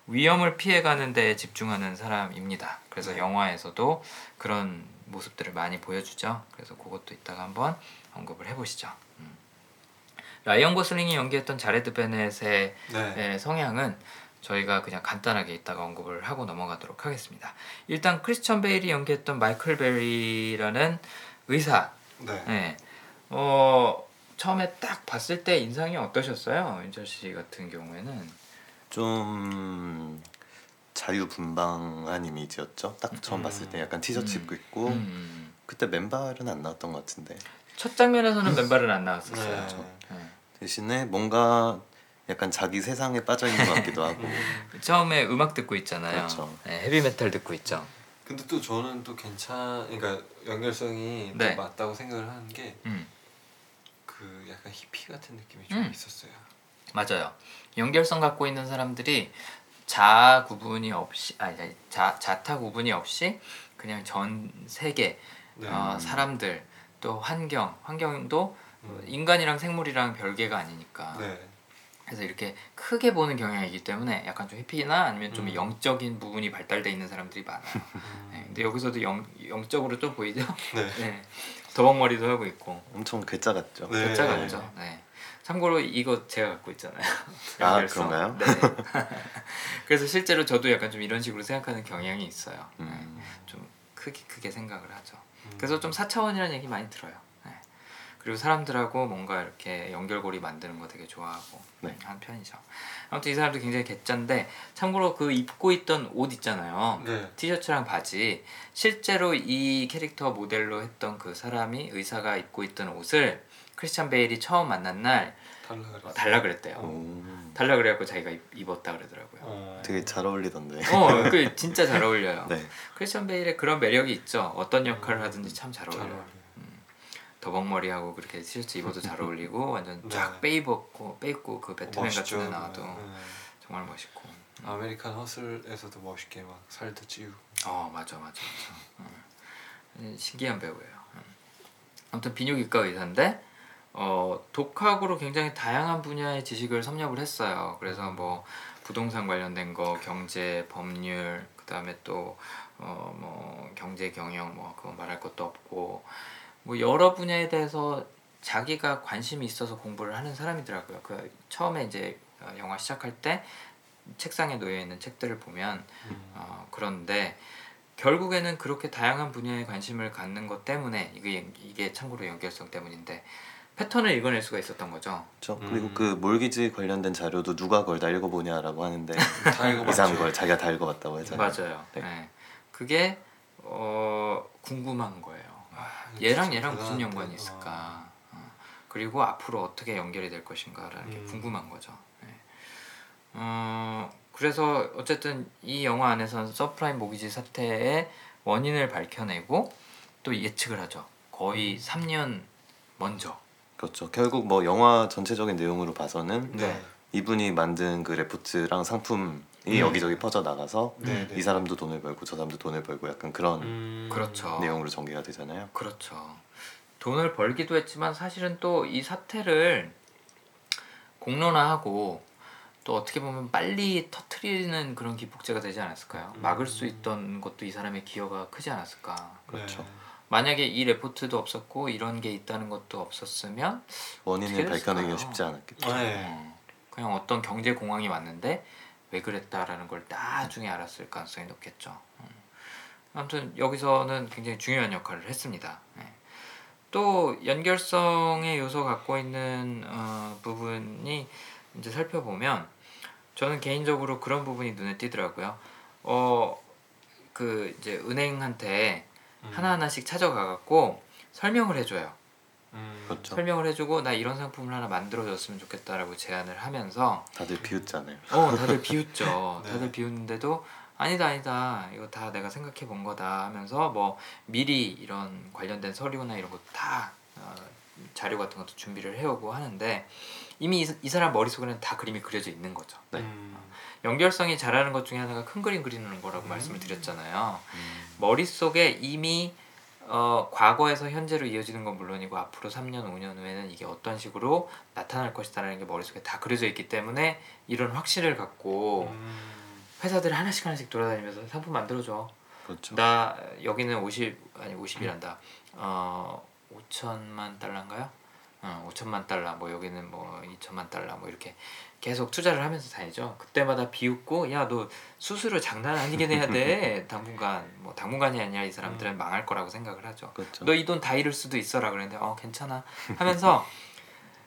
위험을 피해가는 데 집중하는 사람입니다. 그래서 네. 영화에서도 그런 모습들을 많이 보여주죠. 그래서 그것도 이따가 한번 언급을 해보시죠. 음. 라이언 고슬링이 연기했던 자레드 베넷의 네. 네, 성향은 저희가 그냥 간단하게 이따가 언급을 하고 넘어가도록 하겠습니다. 일단 크리스천 베일이 연기했던 마이클 베리라는 의사. 네. 네. 어 처음에 딱 봤을 때 인상이 어떠셨어요? 윤철 씨 같은 경우에는 좀 자유분방한 이미지였죠. 딱 처음 음. 봤을 때 약간 티셔츠 음. 입고 있고 음. 그때 맨발은 안 나왔던 것 같은데 첫 장면에서는 맨발은 안 나왔었어요. 네. 네. 대신에 뭔가 약간 자기 세상에 빠져 있는 것 같기도 하고 음. 처음에 음악 듣고 있잖아요. 그렇죠. 네, 헤비메탈 듣고 있죠. 근데 또 저는 또 괜찮, 그러니까 연결성이 네. 또 맞다고 생각을 하는 게그 음. 약간 히피 같은 느낌이 좀 음. 있었어요. 맞아요. 연결성 갖고 있는 사람들이 자 구분이 없이 아니 아니, 자 자타 구분이 없이 그냥 전 세계 네. 어, 사람들 또 환경 환경도 음. 인간이랑 생물이랑 별개가 아니니까 네. 그래서 이렇게 크게 보는 경향이기 때문에 약간 좀 히피나 아니면 좀 음. 영적인 부분이 발달돼 있는 사람들이 많아요. 음. 네, 근데 여기서도 영 영적으로 좀 보이죠? 네. 네. 더벅머리도 하고 있고 엄청 괴짜 같죠. 네. 글자 같죠. 네. 참고로 이거 제가 갖고 있잖아요. 아. 그런가요? 네. 그래서 실제로 저도 약간 좀 이런 식으로 생각하는 경향이 있어요. 네. 음. 좀 크게 크게 생각을 하죠. 음. 그래서 좀 사차원이라는 얘기 많이 들어요. 네. 그리고 사람들하고 뭔가 이렇게 연결고리 만드는 거 되게 좋아하고 네. 하는 편이죠. 아무튼 이 사람도 굉장히 개짠데 참고로 그 입고 있던 옷 있잖아요. 네. 티셔츠랑 바지 실제로 이 캐릭터 모델로 했던 그 사람이 의사가 입고 있던 옷을 크리스찬 베일이 처음 만난 날 달라 그랬어요. 어, 달라 그랬대요. 오, 달라 그래갖고 자기가 입, 입었다 그러더라고요. 어. 되게 잘 어울리던데. 어, 그 진짜 잘 어울려요. 네. 크리스찬 베일의 그런 매력이 있죠. 어떤 역할을 하든지 참 잘 잘 어울려요. 어울려요. 더벅머리 하고 그렇게 티셔츠 입어도 잘 어울리고 완전 쫙 네. 빼입었고 빼입고 그 배트맨. 같은 데 나와도 네. 정말 멋있고. 아메리칸 허슬에서도 멋있게 막 살도 찌우고. 어 맞아 맞아 맞아. 음. 신기한 배우예요. 음. 아무튼 비뇨기과 의사인데 어, 독학으로 굉장히 다양한 분야의 지식을 섭렵을 했어요. 그래서 뭐 부동산 관련된 거, 경제, 법률, 그 다음에 또 어, 뭐 경제 경영 뭐 그거 말할 것도 없고 뭐 여러 분야에 대해서 자기가 관심이 있어서 공부를 하는 사람이더라고요. 그 처음에 이제 어, 영화 시작할 때 책상에 놓여 있는 책들을 보면 음. 어, 그런데 결국에는 그렇게 다양한 분야에 관심을 갖는 것 때문에 이게 이게 참고로 연결성 때문인데 패턴을 읽어낼 수가 있었던 거죠. 그렇죠. 음. 그리고 그 몰기지 관련된 자료도 누가 그걸 다 읽어보냐라고 하는데. 이상한 걸 자기가 다 읽어봤다고 하잖아요. 맞아요. 네. 네. 그게 어, 궁금한 거예요. 아, 얘랑 얘랑 무슨 대단한데. 연관이 있을까? 어, 그리고 앞으로 어떻게 연결이 될 것인가라는 게 음. 궁금한 거죠. 네. 어, 그래서 어쨌든 이 영화 안에서는 서브프라임 모기지 사태의 원인을 밝혀내고 또 예측을 하죠. 거의 3년 먼저. 그렇죠. 결국 뭐 영화 전체적인 내용으로 봐서는 네. 이분이 만든 그 레포트랑 상품 이 음. 여기저기 퍼져 나가서 네. 네. 이 사람도 돈을 벌고 저 사람도 돈을 벌고 약간 그런 음. 그렇죠. 내용으로 전개가 되잖아요. 그렇죠. 돈을 벌기도 했지만 사실은 또 이 사태를 공론화하고 또 어떻게 보면 빨리 터트리는 그런 기폭제가 되지 않았을까요? 음. 막을 수 있던 것도 이 사람의 기여가 크지 않았을까? 그렇죠. 네. 만약에 이 레포트도 없었고 이런 게 있다는 것도 없었으면 원인을 밝혀내기가? 쉽지 않았겠죠. 네. 어, 그냥 어떤 경제 공황이 왔는데 왜 그랬다라는 걸 나중에 알았을 가능성이 높겠죠. 음. 아무튼 여기서는 굉장히 중요한 역할을 했습니다. 네. 또 연결성의 요소 갖고 있는 어, 부분이 이제 살펴보면 저는 개인적으로 그런 부분이 눈에 띄더라고요. 어, 그 이제 은행한테 음. 하나하나씩 찾아가 갖고 설명을 해줘요. 음. 그렇죠. 설명을 해주고 나 이런 상품을 하나 만들어줬으면 좋겠다라고 제안을 하면서 다들 비웃잖아요. 어 다들 비웃죠. 네. 다들 비웃는데도 아니다 아니다 이거 다 내가 생각해 본 거다 하면서 뭐 미리 이런 관련된 서류나 이런 거다 어, 자료 같은 것도 준비를 해오고 하는데 이미 이, 이 사람 머릿속에는 다 그림이 그려져 있는 거죠. 네. 음. 연결성이 잘하는 것 중에 하나가 큰 그림 그리는 거라고 음. 말씀을 드렸잖아요. 음, 머릿속에 이미 어, 과거에서 현재로 이어지는 건 물론이고 앞으로 3년, 5년 후에는 이게 어떤 식으로 나타날 것이다라는 게 머릿속에 다 그려져 있기 때문에 이런 확신을 갖고 음. 회사들 하나씩 하나씩 돌아다니면서 상품 만들어줘. 그렇죠. 나 여기는 50 아니 50이란다. 어 5천만 달러인가요? 어 5천만 달러 뭐 여기는 뭐 2천만 달러 뭐 이렇게 계속 투자를 하면서 다니죠. 그때마다 비웃고 야 너 수수료 장난 아니게 내야 돼. 당분간 뭐 당분간이 아니라 이 사람들은 망할 거라고 생각을 하죠. 그렇죠. 너이 돈 다 잃을 수도 있어라 그랬는데 어 괜찮아 하면서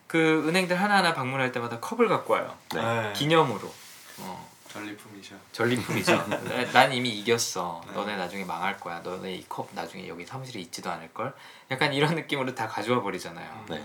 그 은행들 하나하나 방문할 때마다 컵을 갖고 와요. 네. 네. 기념으로. 어. 전리품이죠. 전리품이죠. 나- 난 이미 이겼어. 네. 너네 나중에 망할 거야. 너네 이 컵 나중에 여기 사무실에 있지도 않을 걸. 약간 이런 느낌으로 다 가져와 버리잖아요. 네.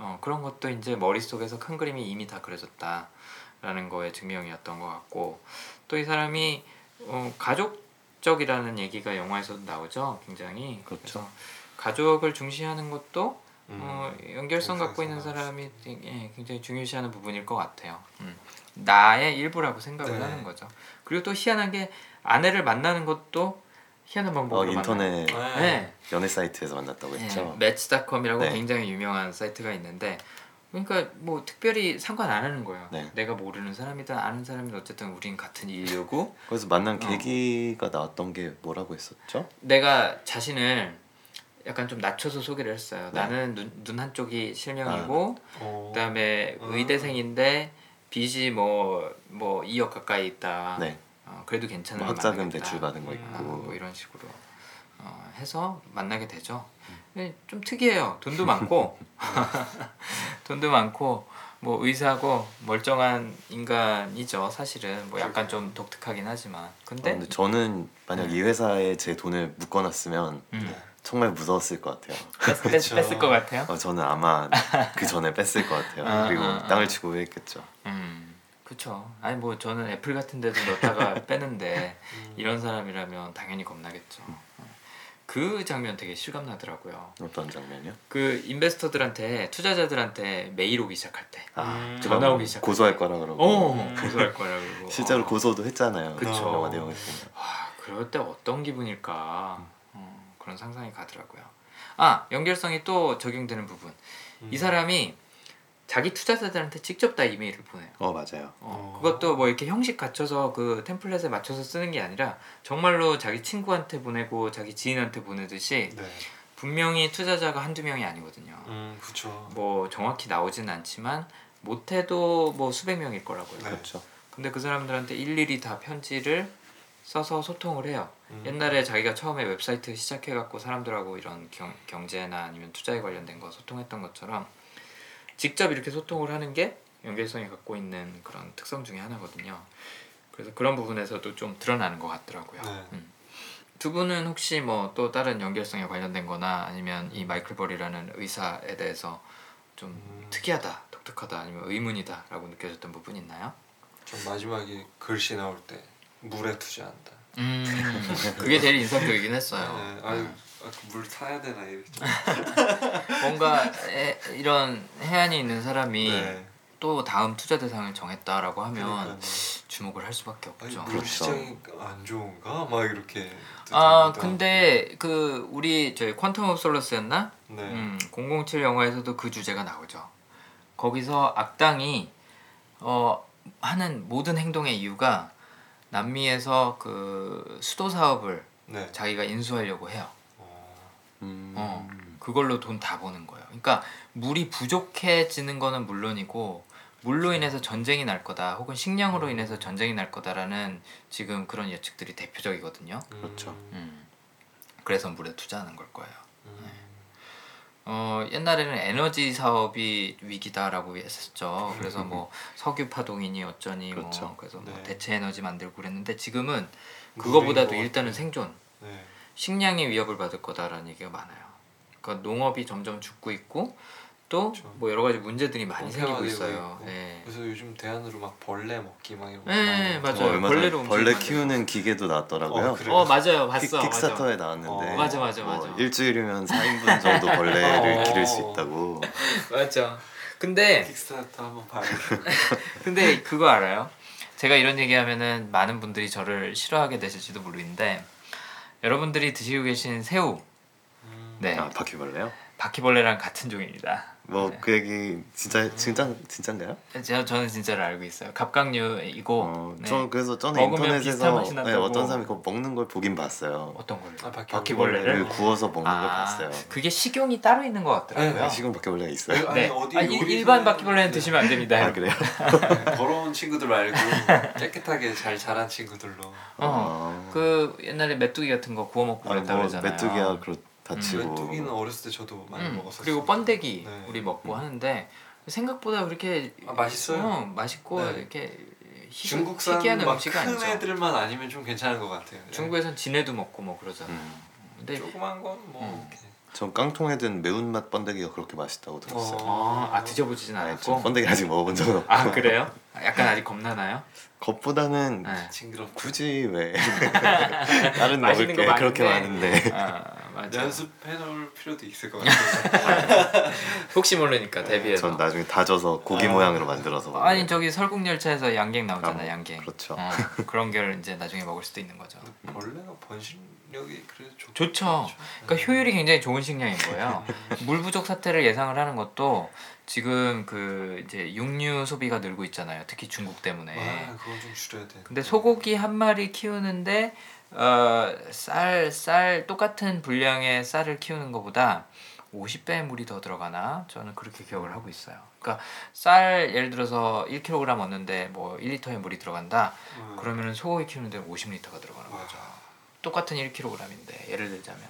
어, 그런 것도 이제 머릿속에서 큰 그림이 이미 다 그려졌다라는 거의 증명이었던 것 같고 또 이 사람이 어, 가족적이라는 얘기가 영화에서도 나오죠. 굉장히 그렇죠. 가족을 중시하는 것도 음. 어, 연결성 갖고 있는 사람이 예, 굉장히 중요시하는 부분일 것 같아요. 음. 나의 일부라고 생각을 네. 하는 거죠. 그리고 또 희한한 게 아내를 만나는 것도 희한한 어, 방법으로 인터넷 만나요. 네. 네. 연애 사이트에서 만났다고 했죠. 네, 매치닷컴이라고 네. 굉장히 유명한 사이트가 있는데 그러니까 뭐 특별히 상관 안 하는 거예요. 네. 내가 모르는 사람이든 아는 사람이든 어쨌든 우린 같은 인류고 그래서 만난 어. 계기가 나왔던 게 뭐라고 했었죠? 내가 자신을 약간 좀 낮춰서 소개를 했어요. 네. 나는 눈, 눈 한쪽이 실명이고 어. 그다음에 아. 의대생인데 빚이 뭐뭐 2억 가까이 있다. 네. 어, 그래도 괜찮은 뭐걸 학자금. 대출 받은 거 음. 아, 있고. 뭐 이런 식으로 어, 해서 만나게 되죠. 음. 근데 좀 특이해요. 돈도 많고 돈도 많고 뭐 의사고 멀쩡한 인간이죠. 사실은 뭐 약간 좀 독특하긴 하지만 근데 어, 근데 저는 만약 네. 이 회사에 제 돈을 묶어놨으면 음, 네. 정말 무서웠을 것 같아요. 뺐, 뺐. 뺐을 것 같아요. 어, 저는 아마 그 전에 뺐을 것 같아요. 아, 그리고 아, 아. 땅을 치고 후회했겠죠. 음, 그쵸. 아니 뭐 저는 애플 같은 데도 넣다가 빼는데 음. 이런 사람이라면 당연히 겁나겠죠. 그 장면 되게 실감 나더라고요. 어떤 장면이요? 그 인베스터들한테 투자자들한테 메일 오기 시작할 때, 아, 음. 전화 오기 시작할 고소할 때. 거라 그러고 어 고소할 거라 그러고 실제로 어. 고소도 했잖아요. 그쵸. 영화 내용을 보면. 와 그럴 때 어떤 기분일까 어, 그런 상상이 가더라고요. 아 연결성이 또 적용되는 부분. 음. 이 사람이 자기 투자자들한테 직접 다 이메일을 보내요. 어 맞아요. 어, 어. 그것도 뭐 이렇게 형식 갖춰서 그 템플릿에 맞춰서 쓰는 게 아니라 정말로 자기 친구한테 보내고 자기 지인한테 보내듯이 네. 분명히 투자자가 한두 명이 아니거든요. 음, 그렇죠. 뭐 정확히 나오진 않지만 못해도 뭐 수백 명일 거라고요. 네. 그렇죠. 근데 그 사람들한테 일일이 다 편지를 써서 소통을 해요. 음. 옛날에 자기가 처음에 웹사이트 시작해갖고 사람들하고 이런 경, 경제나 아니면 투자에 관련된 거 소통했던 것처럼 직접 이렇게 소통을 하는 게 연결성이 갖고 있는 그런 특성 중에 하나거든요. 그래서 그런 부분에서도 좀 드러나는 것 같더라고요. 네. 음. 두 분은 혹시 뭐 또 다른 연결성에 관련된 거나 아니면 이 마이클 벌이라는 의사에 대해서 좀 음. 특이하다, 독특하다 아니면 의문이다 라고 느껴졌던 부분 있나요? 좀 마지막에 글씨 나올 때 물에 투자한다. 음, 그게 제일 인상적이긴 했어요. 네, 아유 아, 물 사야 되나. 좀. 뭔가 에, 이런 혜안이 있는 사람이 네. 또 다음 투자 대상을 정했다라고 하면 그러니까요. 주목을 할 수밖에 없죠. 물 그렇죠. 시장이 안 좋은가? 막 이렇게. 아 근데 그 우리 저희 퀀텀 오브 솔러스였나? 하고. 네. 음, 007 영화에서도 그 주제가 나오죠. 거기서 악당이 어 하는 모든 행동의 이유가 남미에서 그 수도 사업을 네. 자기가 인수하려고 해요. 어, 음. 어, 그걸로 돈 다 버는 거예요. 그러니까 물이 부족해지는 거는 물론이고 물로 인해서 전쟁이 날 거다 혹은 식량으로 인해서 전쟁이 날 거다라는 지금 그런 예측들이 대표적이거든요. 그렇죠. 음. 그래서 물에 투자하는 걸 거예요. 음. 어, 옛날에는 에너지 사업이 위기다라고 했었죠. 그래서 뭐 석유 파동이니 어쩌니 그렇죠. 뭐 그래서 뭐 네. 대체 에너지 만들고 그랬는데 지금은 그거보다도 것 일단은 같아요. 생존, 네. 식량이 위협을 받을 거다라는 얘기가 많아요. 그러니까 농업이 점점 죽고 있고 또 그렇죠. 뭐 여러 가지 문제들이 많이 생기고 평평화되고 있어요. 네. 그래서 요즘 대안으로 막 벌레 먹기 막 이런 거. 네, 맞아요. 얼마 벌레로 벌레. 키우는 기계도 나왔더라고요. 어? 어 맞아요, 킥, 봤어. 킥 스타터에 맞아. 나왔는데 어, 맞아, 맞아, 뭐 맞아. 일주일이면 4인분 정도 벌레를 어. 기를 수 있다고. 맞죠. 근데 킥스타터 한번 봐요. 근데 그거 알아요? 제가 이런 얘기하면은 많은 분들이 저를 싫어하게 되실지도 모르는데 여러분들이 드시고 계신 새우, 음. 네아 바퀴벌레요? 바퀴벌레랑 같은 종입니다. 뭐 네. 그 얘기 진짜 진짜 진짜인가요? 제가 저는 진짜로 알고 있어요. 갑각류이고 어, 네. 저 그래서 전에 먹으면 비슷한 인터넷에서 맛이 네, 난다고. 어떤 사람이 그거 먹는 걸 보긴 봤어요. 어떤 걸요? 아, 바퀴- 바퀴벌레를 바퀴벌레를 구워서 먹는 걸 봤어요. 그게 식용이 따로 있는 것 같더라고요. 네, 지금 바퀴벌레가 있어요? 아니, 네. 어디 아, 일- 일반 바퀴벌레는 네. 드시면 안 됩니다. 아 그래요? 더러운 친구들 말고 깨끗하게 잘 자란 친구들로. 어, 아. 그 옛날에 메뚜기 같은 거 구워 먹고 아, 그랬다 뭐 그러잖아요. 메뚜기야 그렇 다치고. 메뚜기는 어렸을 때 저도 많이 음, 먹었었어요. 그리고 번데기 네. 우리 먹고 하는데 생각보다 그렇게 아, 맛있어요. 어, 맛있고 네. 이렇게 희, 중국산 희귀한 막 음식 큰 아니죠. 애들만 아니면 좀 괜찮은 것 같아요. 네. 중국에선 진해도 먹고 뭐 그러잖아요. 음. 근데 조그만 건뭐 음. 전 깡통에 든 매운맛 번데기가 그렇게 맛있다고 들었어요. 아, 아 드셔보지진 아니, 않았고. 전 번데기 아직 먹어본 적은 없고. 아 그래요? 약간 아직 겁나나요? 겉보다는 네. 굳이 왜 다른 먹을 게거 그렇게 많은데. 많은데 아 맞아. 연습해놓을 필요도 있을 것 같아요. 혹시 모르니까 데뷔해서. 전 나중에 다져서 고기 아. 모양으로 만들어서 먹어요. 아니 저기 설국열차에서 양갱 나오잖아 아, 양갱. 그렇죠. 어, 그런 걸 이제 나중에 먹을 수도 있는 거죠. 벌레가 번식력이 그래도 좋, 좋죠. 그러니까 효율이 굉장히 좋은 식량인 거예요. 물 부족 사태를 예상을 하는 것도 지금 그 이제 육류 소비가 늘고 있잖아요. 특히 중국 때문에. 아, 그건 좀 줄여야 돼. 근데 소고기 한 마리 키우는데 어, 쌀, 쌀 똑같은 분량의 쌀을 키우는 것보다 50배의 물이 더 들어가나? 저는 그렇게 기억을 하고 있어요. 그러니까 쌀 예를 들어서 1kg 얻는데 뭐 1리터의 물이 들어간다. 음. 그러면은 소고기 키우는데 50리터가 들어가는 와. 거죠. 똑같은 1kg인데 예를 들자면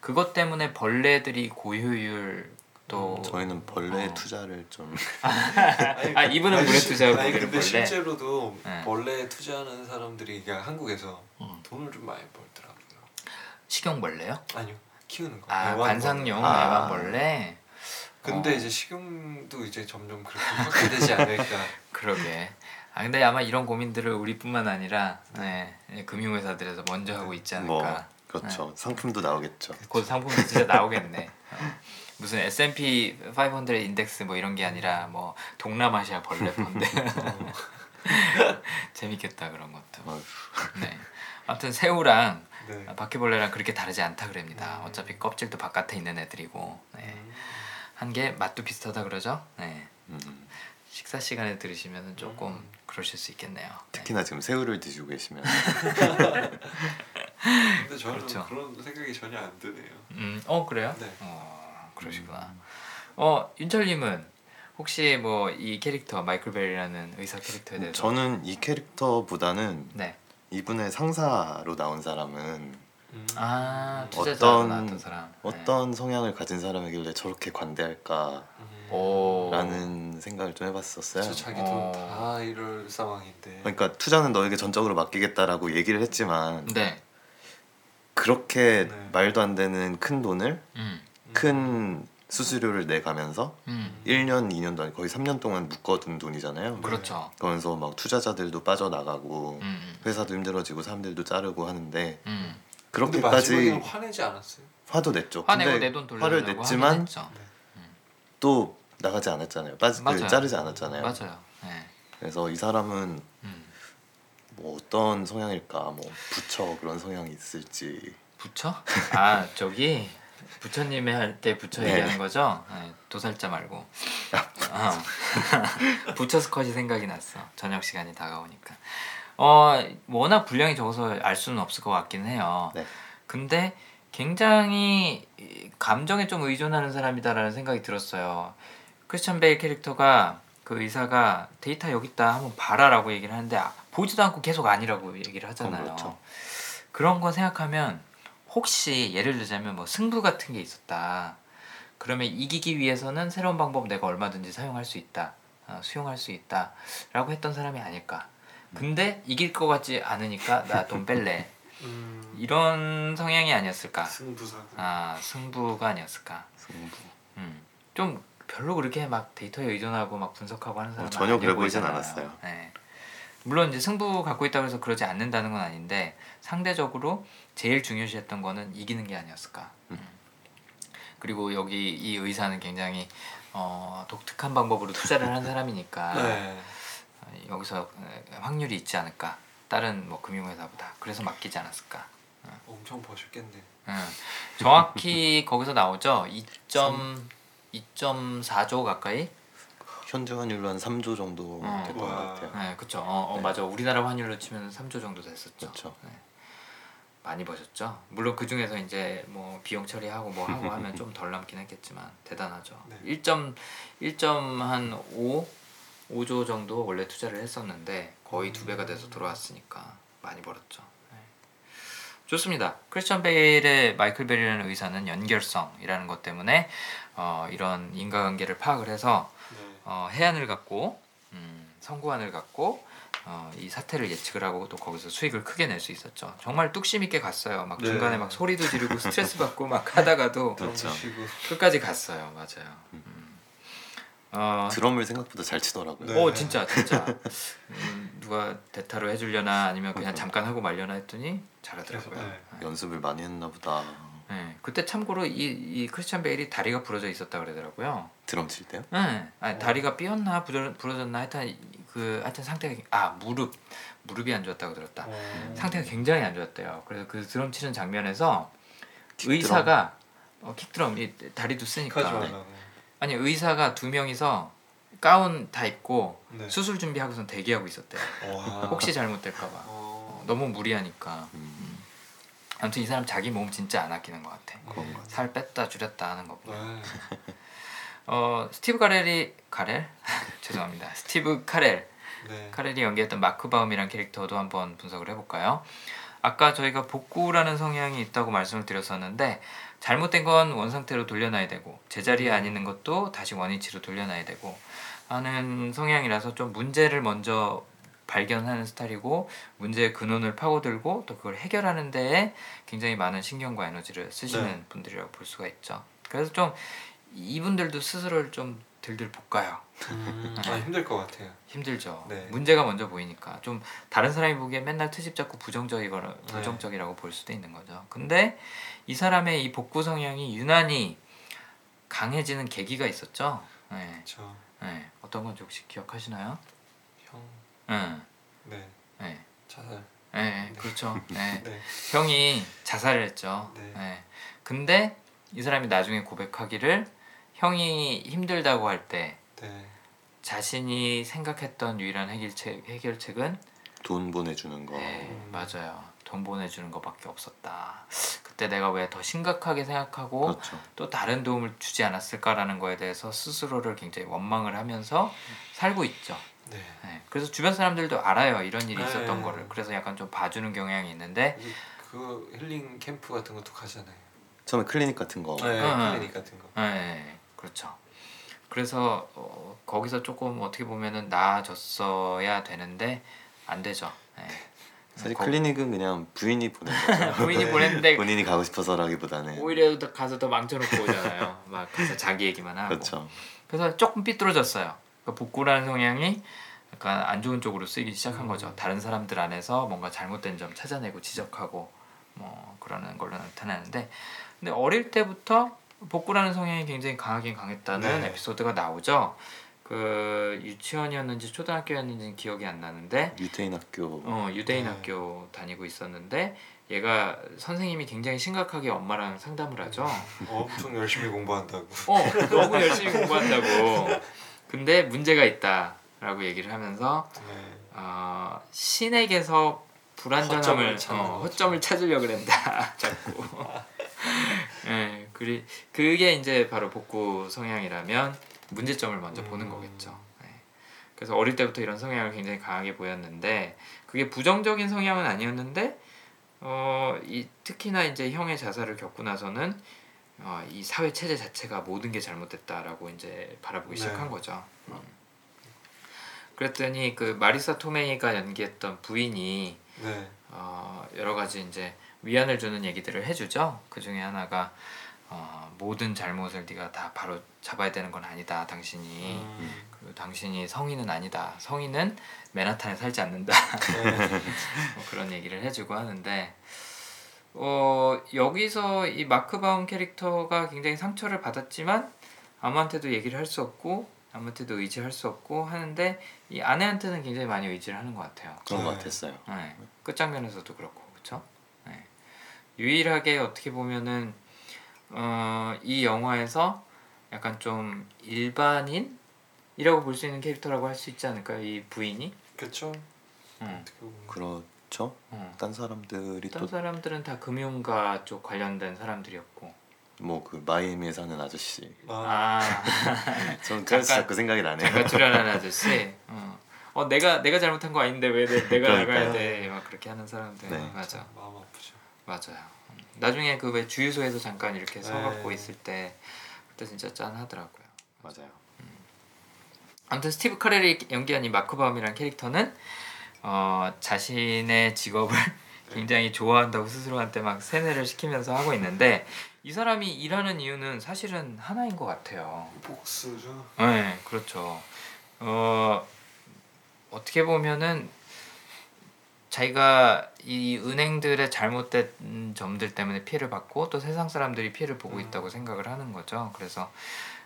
그것 때문에 벌레들이 고효율 또 음, 저희는 벌레 어. 투자를 좀 아니, 아, 이분은 아니, 물에 시- 투자하고 아니 근데 벌레. 실제로도 네. 벌레에 투자하는 사람들이 그러니까 한국에서 음. 돈을 좀 많이 벌더라고요. 식용벌레요? 아니요 키우는 거. 아 애완벌레. 관상용 아. 애완벌레. 근데 어. 이제 식용도 이제 점점 그렇게 확대되지 않을까. 그러게. 아 근데 아마 이런 고민들을 우리뿐만 아니라 네, 금융회사들에서 먼저 하고 있지 않을까. 뭐 그렇죠. 상품도 나오겠죠. 곧 상품이 진짜 나오겠네. 어. 무슨 S&P 500 인덱스 뭐 이런 게 아니라 뭐 동남아시아 벌레 펀드. 어. 재밌겠다 그런 것도. 네. 아무튼 새우랑 네. 바퀴벌레랑 그렇게 다르지 않다 그럽니다. 음. 어차피 껍질도 바깥에 있는 애들이고. 네. 음. 한게 맛도 비슷하다 그러죠. 네. 음. 식사 시간에 들으시면 조금 음. 그러실 수 있겠네요. 네. 특히나 지금 새우를 드시고 계시면 근데 저는 그렇죠. 그런 생각이 전혀 안 드네요. 음, 어 그래요? 네. 어 그러시구나. 어 윤철님은 혹시 뭐 이 캐릭터 마이클 벨이라는 의사 캐릭터에 대해서 저는 이 캐릭터보다는 네. 이분의 상사로 나온 사람은 음. 아 투자자로 어떤- 나왔던 사람. 네. 어떤 성향을 가진 사람이길래 저렇게 관대할까 음. 라는 생각을 좀 해봤었어요. 저 자기 어. 돈다 이럴 상황인데. 그러니까 투자는 너에게 전적으로 맡기겠다라고 얘기를 했지만 네. 그렇게 네. 말도 안 되는 큰 돈을 음. 큰 수수료를 내 가면서 음. 1년, 2년도 아니고 거의 3년 동안 묶어둔 돈이잖아요. 그렇죠. 그러면서 막 투자자들도 빠져나가고 음. 회사도 힘들어지고 사람들도 자르고 하는데 음. 그렇게까지 화내지 않았어요? 화도 냈죠. 화내고 근데 내돈 돌려달라고 화를 냈지만 했죠. 또 나가지 않았잖아요. 빠지 그. 자르지 않았잖아요. 맞아요. 네. 그래서 이 사람은 음. 뭐 어떤 성향일까? 뭐 부처 그런 성향이 있을지. 부처? 아 저기 부처님이 할때 부처 네. 얘기하는 거죠? 네, 도살자 말고. 어. 부처 스컷이 생각이 났어. 저녁 시간이 다가오니까. 어 워낙 분량이 적어서 알 수는 없을 것 같긴 해요. 네. 근데 굉장히 이 감정에 좀 의존하는 사람이다라는 생각이 들었어요. 크리스천 베일 캐릭터가 그 의사가 데이터 여기 있다 한번 봐라라고 얘기를 하는데 아, 보지도 않고 계속 아니라고 얘기를 하잖아요. 그렇죠. 그런 거 생각하면 혹시 예를 들자면 뭐 승부 같은 게 있었다. 그러면 이기기 위해서는 새로운 방법 내가 얼마든지 사용할 수 있다. 어, 수용할 수 있다 라고 했던 사람이 아닐까. 근데 이길 것 같지 않으니까 나 돈 뺄래. 음, 이런 성향이 아니었을까. 승부사고. 아 승부가 아니었을까. 승부. 음. 좀 별로 그렇게 막 데이터에 의존하고 막 분석하고 하는 사람 어, 전혀 그래 보이진 않았어요. 네. 물론 이제 승부 갖고 있다고 해서 그러지 않는다는 건 아닌데 상대적으로 제일 중요시했던 거는 이기는 게 아니었을까. 음. 그리고 여기 이 의사는 굉장히 어, 독특한 방법으로 투자를 하는 사람이니까 네. 어, 여기서 에, 확률이 있지 않을까. 다른 뭐 금융회사보다 그래서 맡기지 않았을까. 엄청 버셨겠네. 음. 정확히 거기서 나오죠. 2.2.4조 가까이. 현재 환율로 한 3조 정도 어. 됐던 것 와. 같아요. 네, 그렇죠. 어, 어, 네. 맞아. 우리나라 환율로 치면 3조 정도 됐었죠. 그렇죠. 네. 많이 버셨죠. 물론 그 중에서 이제 뭐 비용 처리하고 뭐 하고 하면 좀 덜 남긴 했겠지만 대단하죠. 네. 1.1.5 5조 정도 원래 투자를 했었는데 거의 두 배가 돼서 돌아왔으니까 많이 벌었죠. 네. 좋습니다. 크리스천 베일의 마이클 베리라는 의사는 연결성이라는 것 때문에 어, 이런 인과관계를 파악을 해서 네. 어, 해안을 갖고 음, 성구안을 갖고 어, 이 사태를 예측을 하고 또 거기서 수익을 크게 낼 수 있었죠. 정말 뚝심 있게 갔어요. 막 네. 중간에 막 소리도 지르고 스트레스 받고 막 하다가도 그렇죠. 쉬고. 끝까지 갔어요. 맞아요. 음. 어, 드럼을 생각보다 잘 치더라고요. 네. 오 진짜 진짜 음, 누가 대타로 해주려나 아니면 그냥 그러니까. 잠깐 하고 말려나 했더니 잘하더라고요. 그래서, 네. 연습을 많이 했나 보다. 네. 그때 참고로 이, 이 크리스찬 베일이 다리가 부러져 있었다 그러더라고요. 드럼 칠 때요? 네. 아니, 어. 다리가 삐었나 부러, 부러졌나 하여튼 이- 그 하여튼 상태가 아 무릎 무릎이 안 좋았다고 들었다. 어. 상태가 굉장히 안 좋았대요. 그래서 그 드럼 치는 장면에서 킥드럼? 의사가 어, 킥드럼 이 다리도 쓰니까. 아니 의사가 두 명이서 가운 다 입고 네. 수술 준비하고선 대기하고 있었대요. 와. 혹시 잘못될까봐 어. 너무 무리하니까. 음, 아무튼 이 사람 자기 몸 진짜 안 아끼는 것 같아. 것 같아요. 살 뺐다 줄였다 하는 거. 보면. 네. 어 스티브 카렐이 카렐 죄송합니다. 스티브 카렐 네. 카렐이 연기했던 마크 바움이란 캐릭터도 한번 분석을 해볼까요? 아까 저희가 복구라는 성향이 있다고 말씀을 드렸었는데 잘못된 건 원상태로 돌려놔야 되고 제자리에 안 있는 것도 다시 원위치로 돌려놔야 되고 하는 성향이라서 좀 문제를 먼저 발견하는 스타일이고 문제의 근원을 파고들고 또 그걸 해결하는 데에 굉장히 많은 신경과 에너지를 쓰시는 네. 분들이라고 볼 수가 있죠. 그래서 좀 이분들도 스스로를 좀 들들 볶아요. 음, 아 힘들 것 같아요. 힘들죠. 네. 문제가 먼저 보이니까 좀 다른 사람이 보기에 맨날 트집 잡고 부정적이거나 네. 부정적이라고 볼 수도 있는 거죠. 근데 이 사람의 이 복구 성향이 유난히 강해지는 계기가 있었죠. 네. 저 네. 어떤 건지 혹시 기억하시나요? 형. 네. 네. 네. 자살. 네. 그렇죠. 네. 네. 형이 자살을 했죠. 네. 네. 근데 이 사람이 나중에 고백하기를 형이 힘들다고 할때 네. 자신이 생각했던 유일한 해결책 해결책은 돈 보내주는 거. 네, 음. 맞아요. 돈 보내주는 것밖에 없었다. 그때 내가 왜 더 심각하게 생각하고 그렇죠. 또 다른 도움을 주지 않았을까라는 거에 대해서 스스로를 굉장히 원망을 하면서 살고 있죠. 네. 네, 그래서 주변 사람들도 알아요. 이런 일이 네. 있었던 거를. 그래서 약간 좀 봐주는 경향이 있는데 이제 그 힐링 캠프 같은 것도 가잖아요. 처음에 클리닉 같은 거. 네. 음. 클리닉 같은 거. 네, 그렇죠. 그래서 어, 거기서 조금 어떻게 보면은 나아졌어야 되는데 안 되죠. 네. 사실 거- 클리닉은 그냥 부인이 보낸 거죠. 부인이 보냈는데 본인이 가고 싶어서라기보다는 오히려 더 가서 더 망쳐놓고 오잖아요. 막 가서 자기 얘기만 하고. 그렇죠. 그래서 조금 삐뚤어졌어요. 그러니까 복구라는 성향이 약간 안 좋은 쪽으로 쓰이기 시작한 거죠. 다른 사람들 안에서 뭔가 잘못된 점 찾아내고 지적하고 뭐 그러는 걸로 나타나는데 근데 어릴 때부터 복구라는 성향이 굉장히 강하긴 강했다는 네. 에피소드가 나오죠. 그 유치원이었는지 초등학교였는지 기억이 안 나는데 유태인 학교 어 유대인 네. 학교 다니고 있었는데 얘가 선생님이 굉장히 심각하게 엄마랑 상담을 하죠. 엄청 열심히 공부한다고. 어 너무 열심히 공부한다고. 근데 문제가 있다라고 얘기를 하면서 네. 어, 신에게서 불안정함을 허점을 어. 허점을 찾으려 그런다 자꾸. 예, 그리 그게 이제 바로 복구 성향이라면 문제점을 먼저 보는 음. 거겠죠. 예. 그래서 어릴 때부터 이런 성향을 굉장히 강하게 보였는데 그게 부정적인 성향은 아니었는데 어, 이 특히나 이제 형의 자살을 겪고 나서는 어, 이 사회 체제 자체가 모든 게 잘못됐다라고 이제 바라보기 네. 시작한 거죠. 음. 그랬더니 그 마리사 토메이가 연기했던 부인이 네. 어, 여러 가지 이제 위안을 주는 얘기들을 해주죠. 그 중에 하나가 어, 모든 잘못을 네가 다 바로 잡아야 되는 건 아니다. 당신이 음. 그리고 당신이 성인은 아니다. 성인은 맨하탄에 살지 않는다. 네. 뭐 그런 얘기를 해주고 하는데 어, 여기서 이 마크 바움 캐릭터가 굉장히 상처를 받았지만 아무한테도 얘기를 할 수 없고 아무한테도 의지할 수 없고 하는데 이 아내한테는 굉장히 많이 의지를 하는 것 같아요. 그런 것 네. 같았어요. 네. 끝장면에서도 그렇고 그렇죠. 네. 유일하게 어떻게 보면은 어, 이 영화에서 약간 좀 일반인이라고 볼 수 있는 캐릭터라고 할 수 있지 않을까요? 이 부인이. 응. 어떻게 보면. 그렇죠. 응. 딴 사람들이 다른 사람들은 다 금융가 쪽 관련된 사람들이었고. 또뭐그 마이애미에 사는 아저씨. 아, 아, 저는 그래서 잠깐- 자꾸 생각이 나네요. 잠깐 출연한 아저씨. 어. 어 내가 내가 잘못한 거 아닌데 왜 내, 내가 그러니까요. 나가야 돼? 막 그렇게 하는 사람들. 네. 맞아. 마음 아프죠. 맞아요. 음. 나중에 그 왜 주유소에서 잠깐 이렇게 서 네. 갖고 있을 때 그때 진짜 짠하더라고요. 맞아요. 아무튼 스티브 카렐이 연기한 이 마크 바움이라는 캐릭터는 어, 자신의 직업을 굉장히 좋아한다고 스스로한테 막 세뇌를 시키면서 하고 있는데 이 사람이 일하는 이유는 사실은 하나인 것 같아요. 복수죠. 네, 그렇죠. 어, 어떻게 보면은 자기가 이 은행들의 잘못된 점들 때문에 피해를 받고 또 세상 사람들이 피해를 보고 음. 있다고 생각을 하는 거죠. 그래서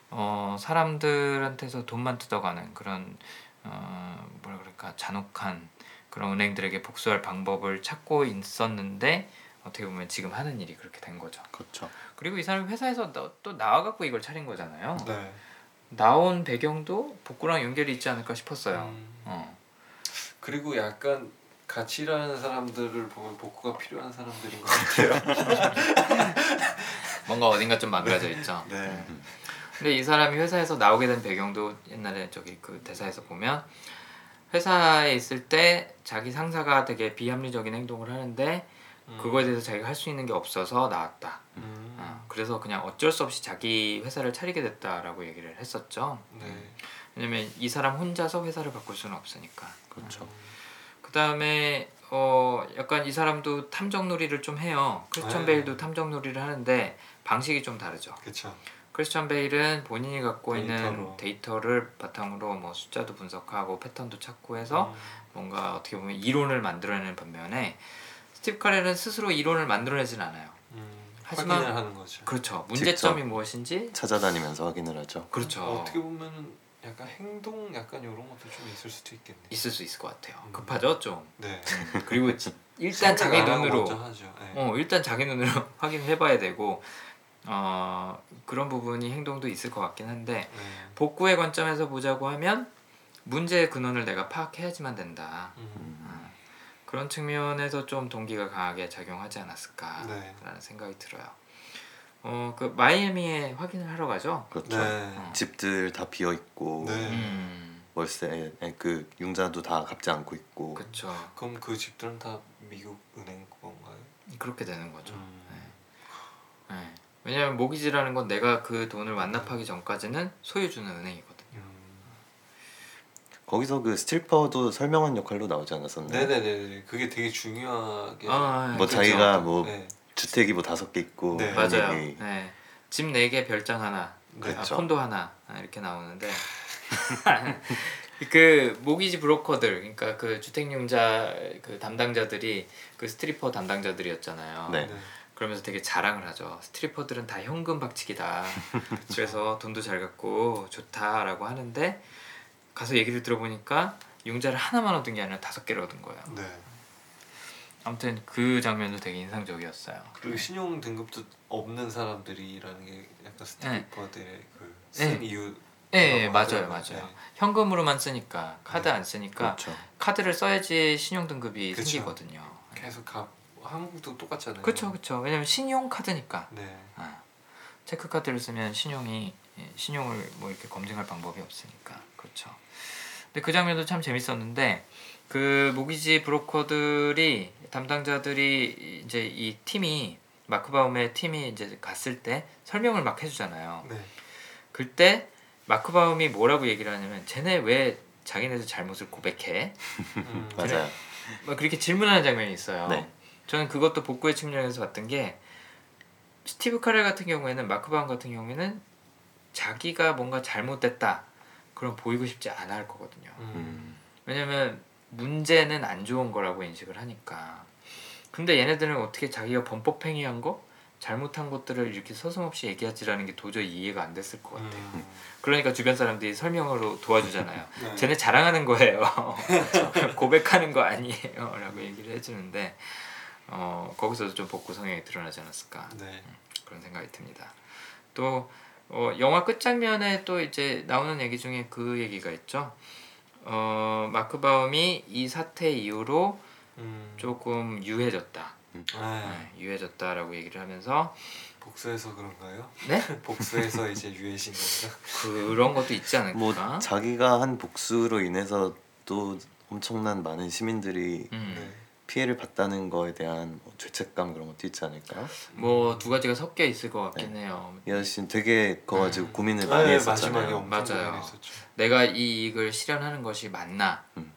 어, 사람들한테서 돈만 뜯어가는 그런 어, 뭐라 그럴까 잔혹한 그런 은행들에게 복수할 방법을 찾고 있었는데 어떻게 보면 지금 하는 일이 그렇게 된 거죠. 그렇죠. 그리고 이 사람이 회사에서 또, 또 나와갖고 이걸 차린 거잖아요. 네. 나온 배경도 복구랑 연결이 있지 않을까 싶었어요. 음. 어. 그리고 약간 같이 일하는 사람들을 보면 복구가 필요한 사람들인 것 같아요. 뭔가 어딘가 좀 망가져 있죠. 네. 근데 이 사람이 회사에서 나오게 된 배경도 옛날에 저기 그 대사에서 보면 회사에 있을 때 자기 상사가 되게 비합리적인 행동을 하는데 음. 그거에 대해서 자기가 할 수 있는 게 없어서 나왔다. 음. 어, 그래서 그냥 어쩔 수 없이 자기 회사를 차리게 됐다라고 얘기를 했었죠. 네. 왜냐면 이 사람 혼자서 회사를 바꿀 수는 없으니까. 그렇죠. 그 다음에 어 약간 이 사람도 탐정놀이를 좀 해요. 크리스천 네. 베일도 탐정놀이를 하는데 방식이 좀 다르죠. 그쵸. 크리스천 베일은 본인이 갖고 있는 데이터로. 데이터를 바탕으로 뭐 숫자도 분석하고 패턴도 찾고 해서 음. 뭔가 어떻게 보면 이론을 만들어내는 반면에 스티브 카렐은 스스로 이론을 만들어내진 않아요. 음. 하지만- 확인을 하는 거죠. 그렇죠. 문제점이 무엇인지 찾아다니면서 확인을 하죠. 그렇죠. 어떻게 보면은 약간 행동 약간 이런 것도 좀 있을 수도 있겠네. 있을 수 있을 것 같아요. 음. 급하죠 좀. 네. 그리고 지- 일단 자기 눈으로. 네. 어 일단 자기 눈으로 확인해봐야 되고 어 그런 부분이 행동도 있을 것 같긴 한데 네. 복구의 관점에서 보자고 하면 문제의 근원을 내가 파악해야지만 된다. 음. 어, 그런 측면에서 좀 동기가 강하게 작용하지 않았을까라는 네. 생각이 들어요. 어 그 마이애미에 확인을 하러 가죠. 그렇죠. 네. 집들 다 비어 있고 네. 음, 월세 에, 그 융자도 다 갚지 않고 있고 그렇죠. 그럼 그 집들은 다 미국 은행 건가요? 그렇게 되는 거죠. 음. 네. 왜냐하면 모기지라는 건 내가 그 돈을 완납하기 전까지는 소유주는 은행이거든요. 음. 거기서 그 스트리퍼도 설명한 역할로 나오지 않았었나요? 네네네. 그게 되게 중요하게. 아, 뭐 그쵸. 자기가 뭐 네. 주택이 뭐 다섯 개 있고 네. 맞아요. 네. 집 4개 별장 하나 아, 그렇죠. 콘도 하나 아, 이렇게 나오는데 그 모기지 브로커들 그러니까 그 주택융자 그 담당자들이 그 스트리퍼 담당자들이었잖아요. 네. 네. 그러면서 되게 자랑을 하죠. 스트리퍼들은 다 현금 박치기다. 그래서 돈도 잘 갚고 좋다라고 하는데 가서 얘기를 들어보니까 융자를 하나만 얻은 게 아니라 다섯 개를 얻은 거예요. 네. 아무튼 그 장면도 되게 인상적이었어요. 그리고 신용 등급도 없는 사람들이라는 게 약간 스티커들의 네. 그쓴 이유. 네, 맞아요, 하더라고요. 맞아요. 네. 현금으로만 쓰니까 카드 네. 안 쓰니까 그렇죠. 카드를 써야지 신용 등급이 그쵸. 생기거든요. 계속 가 한국도 똑같잖아요. 그렇죠, 그렇죠. 왜냐면 신용 카드니까. 네. 아, 체크 카드를 쓰면 신용이 예, 신용을 뭐 이렇게 검증할 방법이 없으니까 그렇죠. 근데 그 장면도 참 재밌었는데 그 모기지 브로커들이 담당자들이 이제 이 팀이 마크 바움의 팀이 이제 갔을 때 설명을 막 해주잖아요. 네. 그때 마크 바움이 뭐라고 얘기를 하냐면 쟤네 왜 자기네들 잘못을 고백해? 음. 맞아요. 막 그렇게 질문하는 장면이 있어요. 네. 저는 그것도 복구의 측면에서 봤던 게 스티브 카렐 같은 경우에는 마크 바움 같은 경우에는 자기가 뭔가 잘못됐다 그럼 보이고 싶지 않아 할 거거든요. 음. 음. 왜냐면 문제는 안 좋은 거라고 인식을 하니까. 근데 얘네들은 어떻게 자기가 범법 행위한 거 잘못한 것들을 이렇게 서슴없이 얘기하지라는 게 도저히 이해가 안 됐을 것 같아요. 음. 그러니까 주변 사람들이 설명으로 도와주잖아요. 네. 쟤네 자랑하는 거예요. 고백하는 거 아니에요.라고 얘기를 해주는데 어, 거기서도 좀 복구 성향이 드러나지 않았을까 네. 그런 생각이 듭니다. 또 어, 영화 끝장면에 또 이제 나오는 얘기 중에 그 얘기가 있죠. 어, 마크 바움이 이 사태 이후로 음. 조금 유해졌다. 네. 네, 유해졌다라고 얘기를 하면서 복수해서 그런가요? 네 복수해서 이제 유해진 건가? 그런 것도 있지 않을까? 뭐 자기가 한 복수로 인해서 또 엄청난 많은 시민들이 음. 네. 피해를 봤다는 거에 대한 뭐 죄책감 그런 것도 있지 않을까요? 뭐두 가지가 섞여 있을 것 같긴 해요. 이 아저씨는 되게 그거 가지고 음. 고민을 네, 많이 마지막에 했었잖아요. 엄청 맞아요. 고민했었죠. 내가 이 이익을 실현하는 것이 맞나? 음.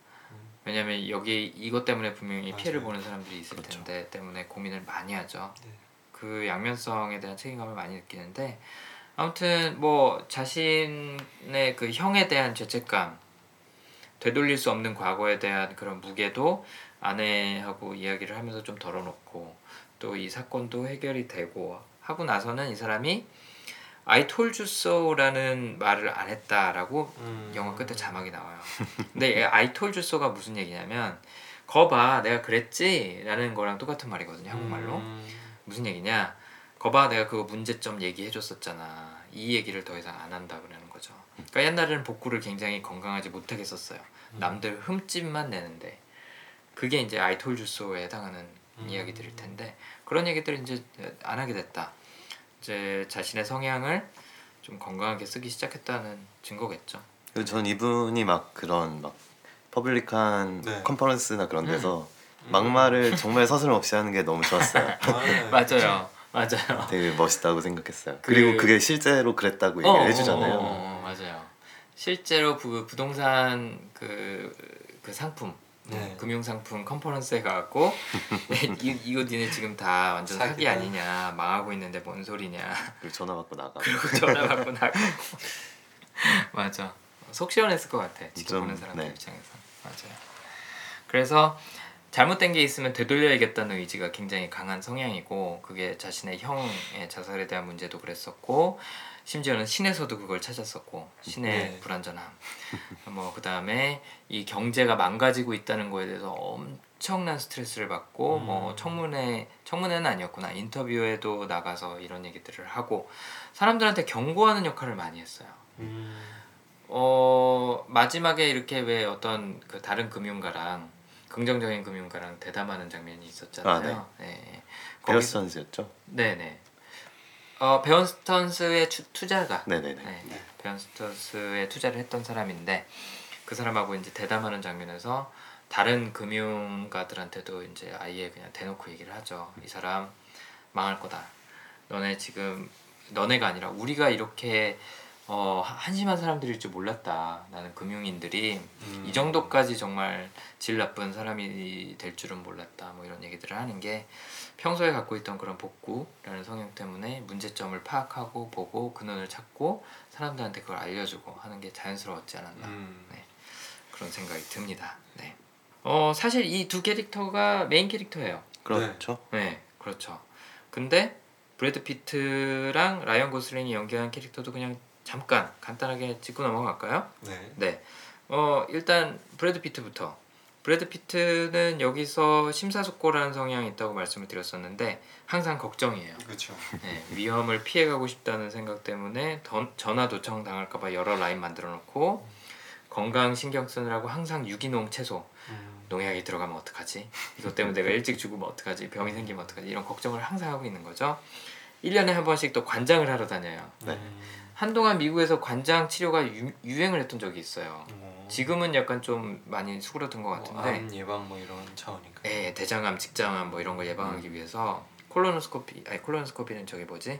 왜냐면 여기 이것 때문에 분명히 피해를 맞아요. 보는 사람들이 있을 그렇죠. 텐데 때문에 고민을 많이 하죠. 네. 그 양면성에 대한 책임감을 많이 느끼는데 아무튼 뭐 자신의 그 형에 대한 죄책감, 되돌릴 수 없는 과거에 대한 그런 무게도 아내하고 이야기를 하면서 좀 덜어놓고 또 이 사건도 해결이 되고 하고 나서는 이 사람이 I told you so라는 말을 안 했다라고 음. 영화 끝에 자막이 나와요. 근데 이 I told you so가 무슨 얘기냐면 거봐 내가 그랬지라는 거랑 똑같은 말이거든요 한국말로. 음. 무슨 얘기냐? 거봐 내가 그거 문제점 얘기해줬었잖아. 이 얘기를 더 이상 안 한다 그러는. 그러니까 옛날에는 복구를 굉장히 건강하지 못하게 썼어요. 음. 남들 흠집만 내는데 그게 이제 I told you so에 해당하는 음. 이야기들일 텐데 그런 얘기들을 이제 안 하게 됐다. 이제 자신의 성향을 좀 건강하게 쓰기 시작했다는 증거겠죠. 그리고 전 이분이 막 그런 막 퍼블릭한 네. 컨퍼런스나 그런 데서 음. 막말을 정말 서슴없이 하는 게 너무 좋았어요. 아, 네. 맞아요, 맞아요. 되게 멋있다고 생각했어요. 그- 그리고 그게 실제로 그랬다고 얘기를 어, 해주잖아요. 어, 어, 어, 맞아요. 실제로 그 부동산 그, 그 상품 네. 금융 상품 컨퍼런스에 가갖고 이, 이거 니네 지금 다 완전 사기. 아니냐 망하고 있는데 뭔 소리냐 그리고 전화 받고 나가. 그리고 전화 받고 나가고 맞아 속 시원했을 것 같아 지켜보는 좀, 사람들 네. 입장에서 맞아요 그래서 잘못된 게 있으면 되돌려야겠다는 의지가 굉장히 강한 성향이고 그게 자신의 형의 자살에 대한 문제도 그랬었고 심지어는 신에서도 그걸 찾았었고 신의 네. 불완전함 뭐 그다음에 이 경제가 망가지고 있다는 거에 대해서 엄청난 스트레스를 받고 음. 뭐 청문회 청문회는 아니었구나 인터뷰에도 나가서 이런 얘기들을 하고 사람들한테 경고하는 역할을 많이 했어요. 음. 어 마지막에 이렇게 왜 어떤 그 다른 금융가랑 긍정적인 금융가랑 대담하는 장면이 있었잖아요. 네. 네. 거기서 베어스턴스였죠. 네네. 어 베언스턴스의 추- 투자가 네네네. 네. 베언스턴스에 투자를 했던 사람인데 그 사람하고 이제 대담하는 장면에서 다른 금융가들한테도 이제 아예 그냥 대놓고 얘기를 하죠. 이 사람 망할 거다. 너네 지금 너네가 아니라 우리가 이렇게 어, 한심한 사람들일 줄 몰랐다. 나는 금융인들이 음. 이 정도까지 정말 질 나쁜 사람이 될 줄은 몰랐다. 뭐 이런 얘기들을 하는 게 평소에 갖고 있던 그런 복구라는 성향 때문에 문제점을 파악하고 보고 근원을 찾고 사람들한테 그걸 알려주고 하는 게 자연스러웠지 않았나 음. 네. 그런 생각이 듭니다. 네. 어 사실 이 두 캐릭터가 메인 캐릭터예요. 그렇죠. 네, 그렇죠. 근데 브래드 피트랑 라이언 고슬링이 연기한 캐릭터도 그냥 잠깐 간단하게 짚고 넘어갈까요? 네. 네. 어 일단 브래드 피트부터. 브래드 피트는 여기서 심사숙고라는 성향이 있다고 말씀을 드렸었는데 항상 걱정이에요. 그렇죠. 네, 위험을 피해가고 싶다는 생각 때문에 더- 전화 도청 당할까봐 여러 라인 만들어놓고 건강 신경 쓰느라고 항상 유기농 채소 음. 농약이 들어가면 어떡하지? 이것 때문에 내가 일찍 죽으면 어떡하지? 병이 생기면 어떡하지? 이런 걱정을 항상 하고 있는 거죠. 1년에 한 번씩 또 관장을 하러 다녀요. 네. 음. 한동안 미국에서 관장 치료가 유, 유행을 했던 적이 있어요. 어. 지금은 약간 좀 많이 수그러든 것뭐 같은데 암 예방 뭐 이런 차원인가. 예, 대장암, 직장암 뭐 이런 거 예방하기 위해서 콜로노스코피, 아니 콜로노스코피는 저기 뭐지?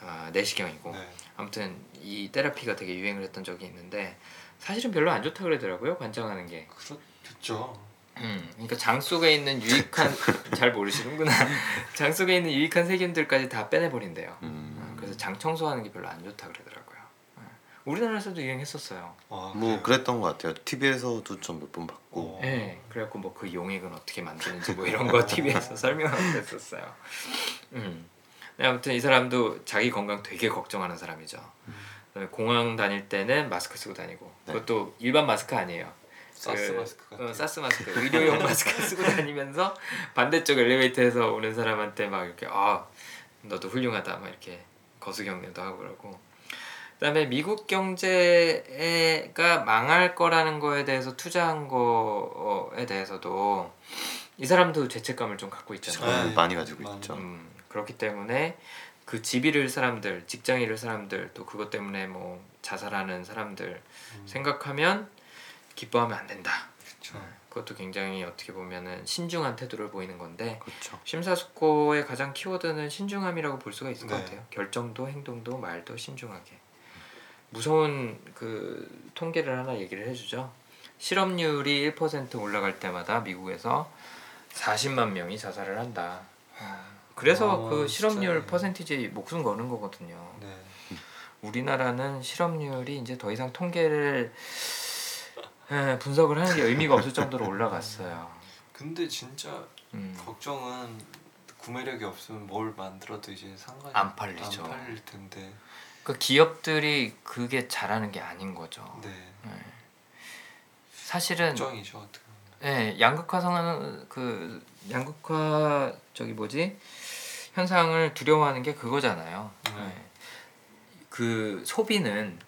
아, 내시경이고 네. 아무튼 이 테라피가 되게 유행을 했던 적이 있는데 사실은 별로 안 좋다 그러더라고요 관장하는 게. 그렇겠죠. 음, 그러니까 장 속에 있는 유익한 잘 모르시는구나. 장 속에 있는 유익한 세균들까지 다 빼내버린대요. 음. 어, 그래서 장 청소하는 게 별로 안 좋다 그러더라고요. 어. 우리나라에서도 유행했었어요. 아, 뭐? 그랬던 것 같아요. TV에서도 좀 몇 번 봤고. 어. 네, 그래갖고 뭐 그 용액은 어떻게 만드는지 뭐 이런 거 TV에서 설명하고 했었어요. 음. 네, 아무튼 이 사람도 자기 건강 되게 걱정하는 사람이죠. 그다음에 공항 다닐 때는 마스크 쓰고 다니고 네. 그것도 일반 마스크 아니에요. 사스 그, 마스크 같은. 어, 사스 마스크 의료용 마스크 쓰고 다니면서 반대쪽 엘리베이터에서 오는 사람한테 막 이렇게 아 너도 훌륭하다 막 이렇게 거수경례도 하고 그러고 그다음에 미국 경제가 망할 거라는 거에 대해서 투자한 거에 대해서도 이 사람도 죄책감을 좀 갖고 있잖아요. 네. 많이 가지고 많이. 있죠. 음, 그렇기 때문에 그 집 잃을 사람들, 직장 잃을 사람들, 또 그것 때문에 뭐 자살하는 사람들 음. 생각하면 기뻐하면 안 된다. 그렇죠. 그것도 굉장히 어떻게 보면은 신중한 태도를 보이는 건데 그렇죠. 심사숙고의 가장 키워드는 신중함이라고 볼 수가 있을 것 네. 같아요. 결정도 행동도 말도 신중하게. 무서운 그 통계를 하나 얘기를 해주죠. 실업률이 1% 올라갈 때마다 미국에서 40만 명이 자살을 한다. 그래서 아, 그 실업률? 퍼센티지 목숨 거는 거거든요. 네. 우리나라는 실업률이 이제 더 이상 통계를 에, 분석을 하는 게 의미가 없을 정도로 올라갔어요. 근데 진짜 음. 걱정은 구매력이 없으면 뭘 만들어도 이제 상관이 안 팔리죠. 안 팔릴 텐데. 그 기업들이 그게 잘하는 게 아닌 거죠. 네. 사실은 걱정이죠 어떻게. 예, 양극화성은 그 양극화 저기 뭐지 현상을 두려워하는 게 그거잖아요. 네. 예. 그 소비는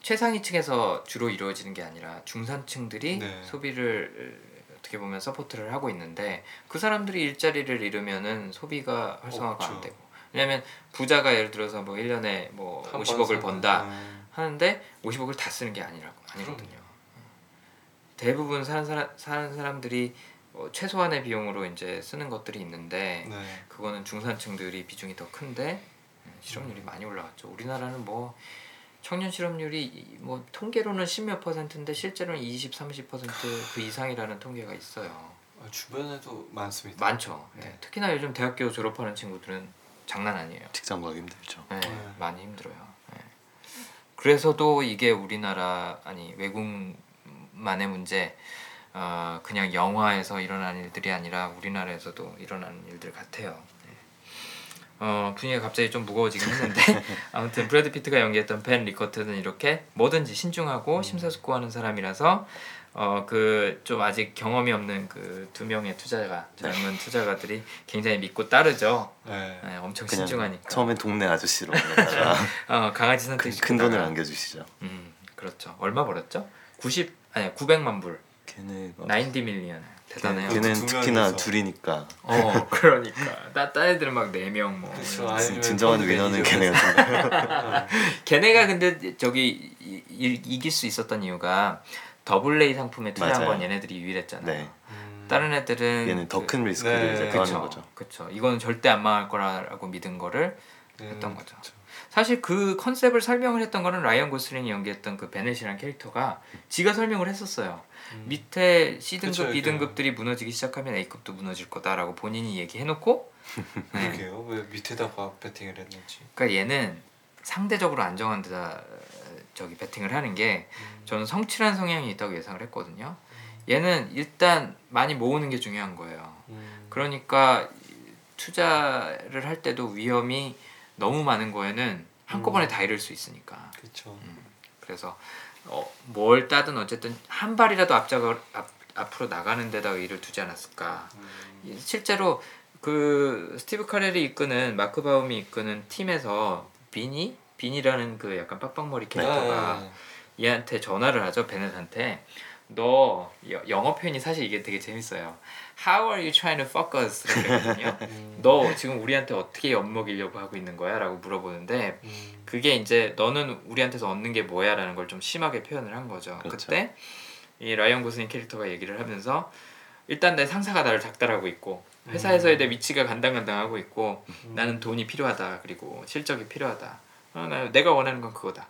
최상위 층에서 주로 이루어지는 게 아니라 중산층들이 네. 소비를 어떻게 보면 support를 하고 있는데 그 사람들이 일자리를 잃으면은 소비가 활성화가 안 없죠. 되고 왜냐하면 부자가 예를 들어서 뭐 1년에 뭐 한번 50억을 사고, 번다 네. 하는데 50억을 다 쓰는 게 아니라고 아니거든요. 대부분 사는 사람 사는 사람들이 어, 최소한의 비용으로 이제 쓰는 것들이 있는데 네. 그거는 중산층들이 비중이 더 큰데 음, 실업률이 많이 올라갔죠. 우리나라는 뭐 청년 실업률이 이- 뭐 통계로는 십몇 퍼센트인데 실제로는 20, 30%그 이상이라는 통계가 있어요. 아, 주변에도 많습니다. 많죠. 예, 네. 특히나 요즘 대학교 졸업하는 친구들은 장난 아니에요. 직장 구하기 힘들죠. 예, 네. 많이 힘들어요. 예. 그래서도 이게 우리나라 아니 외국만의 문제, 어, 그냥 영화에서 일어나는 일들이 아니라 우리나라에서도 일어나는 일들 같아요. 예. 어, 분위기가 갑자기 좀 무거워지긴 했는데 아무튼 브래드 피트가 연기했던 벤 리커트는 이렇게 뭐든지 신중하고 심사숙고하는 사람이라서 어 그 좀 아직 경험이 없는 그 두 명의 투자가 젊은 투자가들이 굉장히 믿고 따르죠. 네. 예, 엄청 그냥 신중하니까. 처음엔 동네 아저씨로 어, 강아지 큰, 선택 큰 돈을 안겨주시죠. 음 그렇죠. 얼마 벌었죠? 90 아니 900만 불. 걔네가 90 밀리언. 대단해요. 걔- 걔는 두 특히나 명이서. 둘이니까 어 그러니까 따, 딴 애들은 막 4명 뭐. 그쵸. 아니면 진정한 펀드 위너는 매니저. 걔네가 걔네가 근데 저기 이, 이, 이길 수 있었던 이유가 더블 A 상품에 투자한 맞아요. 건 얘네들이 유일했잖아요. 네. 음. 다른 애들은 얘는 더 그- 큰 리스크를 네. 이제 그쵸, 떠하는 거죠. 그쵸. 이거는 절대 안 망할 거라고 믿은 거를 네, 했던 거죠. 그쵸. 사실 그 컨셉을 설명을 했던 거는 라이언 고슬링이 연기했던 그 베넷이라는 캐릭터가 지가 설명을 했었어요. 음. 밑에 C 등급, 그쵸, B 그쵸. 등급들이 무너지기 시작하면 A급도 무너질 거다라고 본인이 얘기해놓고 네. 그러게요. 왜 밑에다가 배팅을 했는지. 그러니까 얘는 상대적으로 안정한 데다 저기 배팅을 하는 게 음. 저는 성실한 성향이 있다고 예상을 했거든요. 얘는 일단 많이 모으는 게 중요한 거예요. 음. 그러니까 투자를 할 때도 위험이 너무 많은 거에는 한꺼번에 음. 다 잃을 수 있으니까. 그렇죠. 그래서 어, 뭘 따든 어쨌든 한 발이라도 앞자가 앞, 앞으로 나가는 데다 의의를 두지 않았을까. 음. 실제로 그 스티브 카렐이 이끄는 마크 바움이 이끄는 팀에서 비니 비니라는 그 약간 빡빡머리 캐릭터가 네. 얘한테 전화를 하죠 베넷한테 너 여- 영어 표현이 사실 이게 되게 재밌어요. How are you trying to fuck us? 그랬거든요. 음. 너 지금 우리한테 어떻게 엿먹이려고 하고 있는 거야? 라고 물어보는데 음. 그게 이제 너는 우리한테서 얻는 게 뭐야? 라는 걸 좀 심하게 표현을 한 거죠. 그 그렇죠. 때이 라이언 고슬링 캐릭터가 얘기를 하면서 일단 내 상사가 나를 작달하고 있고 회사에서의 내 위치가 간당간당하고 있고 나는 돈이 필요하다 그리고 실적이 필요하다 어, 나, 내가 원하는 건 그거다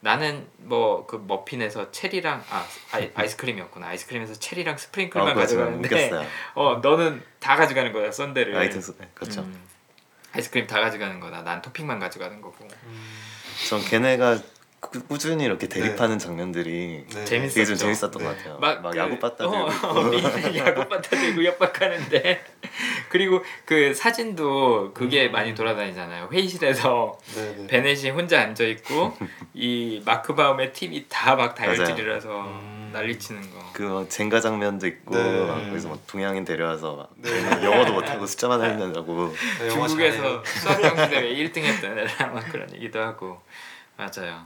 나는 뭐 그 머핀에서 체리랑 아 아이, 아이스크림이었구나 아이스크림에서 체리랑 스프링클만 아, 그렇죠. 가져가는데 웃겼어요. 어 너는 다 가져가는 거야 썬데를 아이템 소- 그렇죠. 음. 아이스크림 다 가져가는 거다 난 토핑만 가져가는 거고 음. 전 걔네가 꾸, 꾸준히 이렇게 대립하는 장면들이 네. 재밌- 되게 좀. 재밌었던 네. 것 같아요. 막, 막, 그- 야구 빠따 어, 들고 어, 야구 빠따 들고 협박하는데 그리고 그 사진도 그게 음. 많이 돌아다니잖아요 회의실에서 네, 네. 베넷이 혼자 앉아 있고 이 마크 바움의 팀이 다 막. 다혈질이라서 음. 난리치는 거. 그뭐 젠가 장면도 있고 네. 막 거기서 막 동양인 데려와서 막 네. 영어도 못하고 숫자만 네, 영어 중국에서 잘해요. 수학영수 대회 1등 했던 애랑 막 그런 얘기도 하고 맞아요.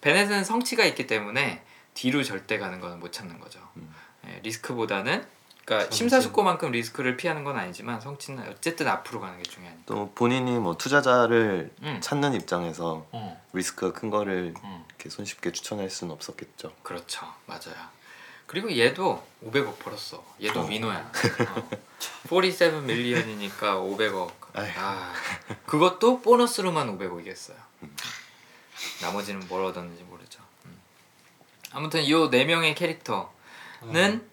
베넷은 성취가 있기 때문에 뒤로 절대 가는 거는 못 참는 거죠. 음. 예, 리스크보다는 그러니까 성취. 심사숙고만큼 리스크를 피하는 건 아니지만 성취는 어쨌든 앞으로 가는 게 중요하니까. 또 본인이 뭐 투자자를 음. 찾는 입장에서 어, 리스크가 큰 거를 음, 이렇게 손쉽게 추천할 수는 없었겠죠. 그렇죠, 맞아요. 그리고 얘도 500억 벌었어. 얘도 어. 위너야. 어. 47 밀리언이니까 500억. 아휴. 아, 그것도 보너스로만 500억이겠어요. 나머지는 뭘 얻었는지 모르죠. 음. 아무튼 요네 명의 캐릭터는 음.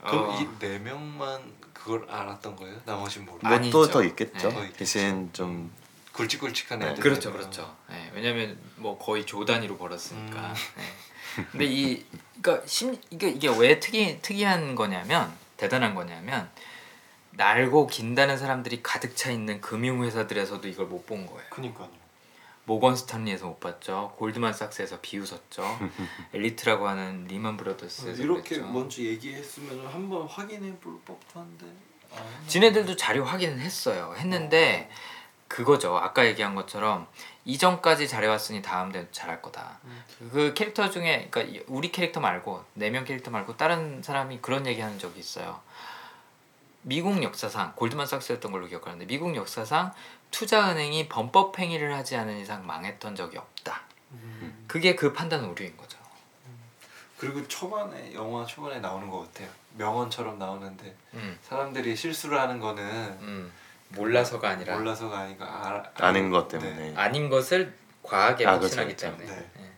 그럼 어, 이네 명만 그걸 알았던 거예요? 나머지는 모르. 아니, 뭐또 아니죠. 더 있겠죠. 네. 대신 좀 굵직굵직한 네. 애들. 그렇죠, 그렇죠. 예, 왜냐면 뭐 거의 조 단위로 벌었으니까. 음. 예. 근데 이 그러니까 심 이게 이게 왜 특이 특이한 거냐면 대단한 거냐면 날고 긴다는 사람들이 가득 차 있는 금융 회사들에서도 이걸 못 본 거예요. 그니까요. 모건 스탄리에서 못 봤죠. 골드만삭스에서 비웃었죠. 엘리트라고 하는 리만 브라더스에서 이렇게 그랬죠. 먼저 얘기했으면 한번 확인해 볼 법도 한데. 아, 지네들도 자료 확인은 했어요. 했는데 그거죠. 아까 얘기한 것처럼 이전까지 잘해왔으니 다음 대 잘할 거다. 음. 그 캐릭터 중에 그러니까 우리 캐릭터 말고 네 명 캐릭터 말고 다른 사람이 그런 얘기하는 적이 있어요. 미국 역사상 골드만삭스였던 걸로 기억하는데 미국 역사상 투자은행이 범법 행위를 하지 않은 이상 망했던 적이 없다. 음. 그게 그 판단 오류인 거죠. 그리고 초반에 영화 초반에 나오는 것 같아요. 명언처럼 나오는데 음, 사람들이 실수를 하는 거는 음, 몰라서가 아니라 몰라서가 아니고 알, 아는 것 네. 때문에 아닌 것을 과하게 아, 그렇죠, 확신하기 그렇죠. 때문에 네. 예.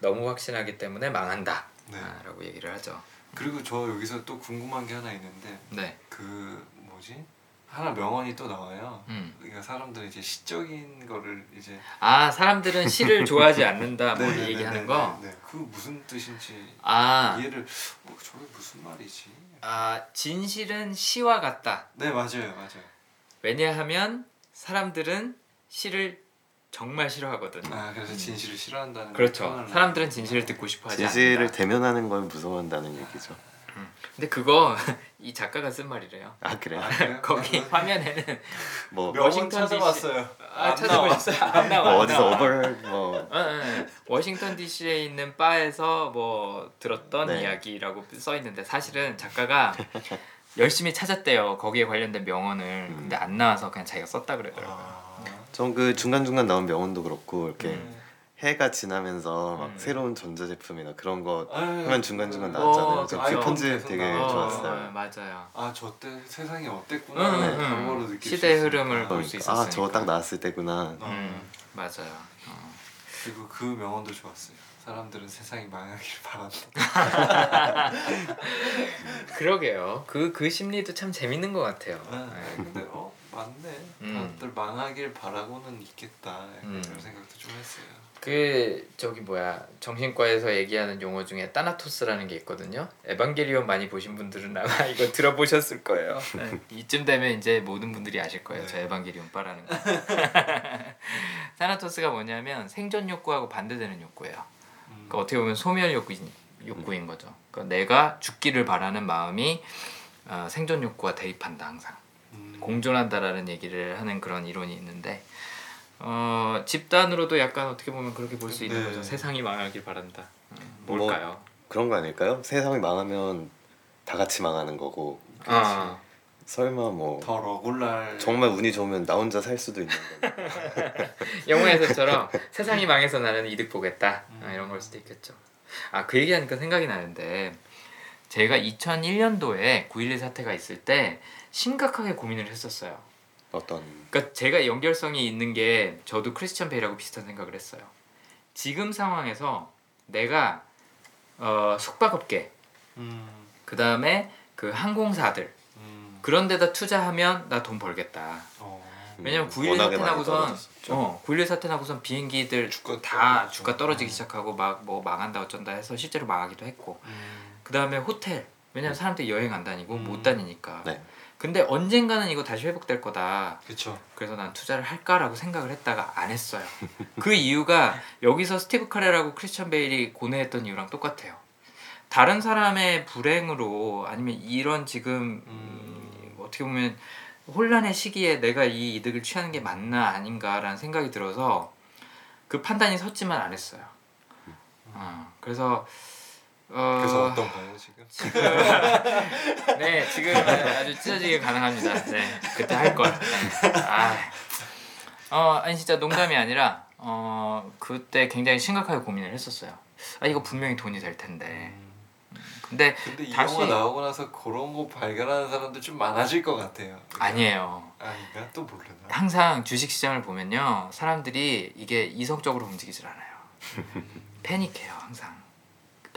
너무 확신하기 때문에 망한다. 네. 아, 라고 얘기를 하죠. 그리고 저 여기서 또 궁금한 게 하나 있는데 네. 그 뭐지 하나 명언이 또 나와요. 음. 그러니까 사람들은 이제 시적인 거를 이제 아 사람들은 시를 좋아하지 않는다 뭐 네, 이 얘기하는 네, 거. 네, 네. 그 무슨 뜻인지 아, 이해를 뭐 저게 무슨 말이지? 아 진실은 시와 같다. 네 맞아요 맞아요. 왜냐하면 사람들은 시를 정말 싫어하거든. 아 그래서 진실을 싫어한다는 그렇죠. 사람들은 진실을. 듣고 싶어하지 진실을 않는다. 대면하는 걸 무서워한다는 얘기죠. 근데 그거 이 작가가 쓴 말이래요. 아 그래요? 아, 그래요? 거기 아, 화면에는 뭐, 워싱턴 찾아봤어요. 아안 찾아보셨어요? 안 나와. 뭐안 어디서. 어벌 뭐 어, 어, 워싱턴 D.C.에 있는 바에서 뭐 들었던 네. 이야기라고 써 있는데 사실은 작가가 열심히 찾았대요 거기에 관련된 명언을 음. 근데 안 나와서 그냥 자기가 썼다 그러더라고요. 아, 전그 중간 중간 나온 명언도 그렇고 이렇게 음. 해가 지나면서 막 음. 새로운 전자 제품이나 그런 거 아유, 하면 중간 중간 어, 나왔잖아요. 어. 그 편집 계속 되게 나와. 좋았어요. 어, 맞아요. 아 저 때 세상이 응, 어땠구나. 바로바로 느낄 시대의 수 있으니까. 흐름을 볼수 그러니까 아. 저거 딱 나왔을 때구나. 어. 음. 맞아요. 어. 그리고 그 명언도 좋았어요. 사람들은 세상이 망하길 바란다. 그러게요. 그그 심리도 참 재밌는 것 같아요. 네. 네. 근데 어 맞네. 음. 다들 망하길 바라고는 있겠다. 약간 음. 그런 생각도 좀 했어요. 그 저기 뭐야 정신과에서 얘기하는 용어 중에 따나토스라는 게 있거든요. 에반게리온 많이 보신 분들은 아마 이거 들어보셨을 거예요. 네. 이쯤 되면 이제 모든 분들이 아실 거예요. 저 네. 에반게리온 빠라는 거. 타나토스가 뭐냐면 생존 욕구하고 반대되는 욕구예요. 음. 그러니까 어떻게 보면 소멸 욕구인, 욕구인 거죠. 그러니까 내가 죽기를 바라는 마음이 어, 생존 욕구와 대립한다 항상. 음. 공존한다라는 얘기를 하는 그런 이론이 있는데 어, 집단으로도 약간 어떻게 보면 그렇게 볼 수 있는 네. 거죠. 세상이 망하길 바란다. 음, 뭐, 뭘까요? 그런 거 아닐까요? 세상이 망하면 다 같이 망하는 거고 아, 설마 뭐더 러굴날 정말 운이 좋으면 나 혼자 살 수도 있는 거. 영화에서처럼 세상이 망해서 나는 이득 보겠다 아, 음. 이런 걸 수도 있겠죠. 아 그 얘기하니까 생각이 나는데 제가 2001년도에 9.11 사태가 있을 때 심각하게 고민을 했었어요. 어떤 그러니까 제가 연결성이 있는 게 저도 크리스천 베일하고 비슷한 생각을 했어요. 지금 상황에서 내가 어, 숙박업계 음. 그 다음에 그 항공사들 음. 그런 데다 투자하면 나 돈 벌겠다. 어. 왜냐면 음, 9.11 워낙에 사태 많이 나고선. 어, 9.11 사태 나고선 비행기들 주가 다. 주가 떨어지기 음. 시작하고 막 뭐 망한다 어쩐다 해서 실제로 망하기도 했고 음. 그 다음에 호텔 왜냐면 사람들이 여행 안 다니고 음. 못 다니니까 네. 근데 언젠가는 이거 다시 회복될 거다 그쵸. 그래서 난 투자를 할까라고 생각을 했다가 안 했어요. 그 이유가 여기서 스티브 카레라고 크리스천 베일이 고뇌했던 이유랑 똑같아요. 다른 사람의 불행으로 아니면 이런 지금 음, 어떻게 보면 혼란의 시기에 내가 이 이득을 취하는 게 맞나 아닌가라는 생각이 들어서 그 판단이 섰지만 안 했어요. 어, 그래서 어, 그래서 어떤가요 지금? 지금 네 지금 아주 찢어지게 가능합니다. 네 그때 할 걸. 네. 아, 어 아니 진짜 농담이 아니라 어 그때 굉장히 심각하게 고민을 했었어요. 아 이거 분명히 돈이 될 텐데. 근데 근데 이 다시- 영화 나오고 나서 그런 거 발견하는 사람들 좀 많아질 것 같아요. 아니에요. 아닌가? 또 모르나? 항상 주식 시장을 보면요 사람들이 이게 이성적으로 움직이질 않아요. 패닉해요 항상.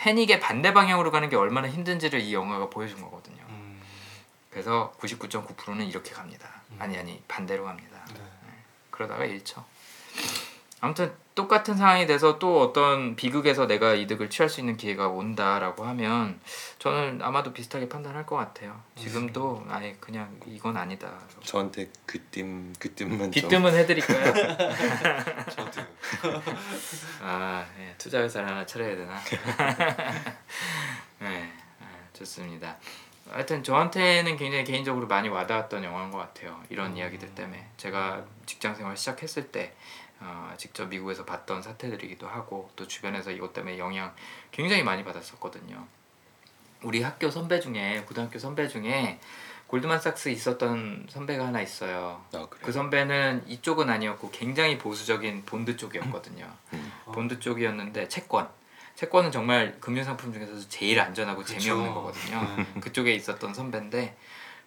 패닉의 반대 방향으로 가는 게 얼마나 힘든지를 이 영화가 보여준 거거든요. 음. 그래서 99.9%는 이렇게 갑니다. 음. 아니 아니 반대로 갑니다. 네. 그러다가 잃죠. 아무튼 똑같은 상황이 돼서 또 어떤 비극에서 내가 이득을 취할 수 있는 기회가 온다라고 하면 저는 아마도 비슷하게 판단할 것 같아요. 지금도 아예 그냥 이건 아니다. 저한테 귀띔 귀띔만 좀 귀뜸은 해드릴까요? 저도요. 아 예, 투자 회사를 하나 차려야 되나? 네, 아, 좋습니다. 하여튼 저한테는 굉장히 개인적으로 많이 와닿았던 영화인 것 같아요. 이런 음. 이야기들 때문에 제가 직장 생활 시작했을 때 어, 직접 미국에서 봤던 사태들이기도 하고 또 주변에서 이것 때문에 영향 굉장히 많이 받았었거든요. 우리 학교 선배 중에 고등학교 선배 중에 골드만삭스 있었던 선배가 하나 있어요. 아. 그 선배는 이쪽은 아니었고 굉장히 보수적인 본드 쪽이었거든요. 음. 본드 쪽이었는데 채권. 채권은 정말 금융 상품 중에서 제일 안전하고 그쵸. 재미없는 거거든요. 음. 그쪽에 있었던 선배인데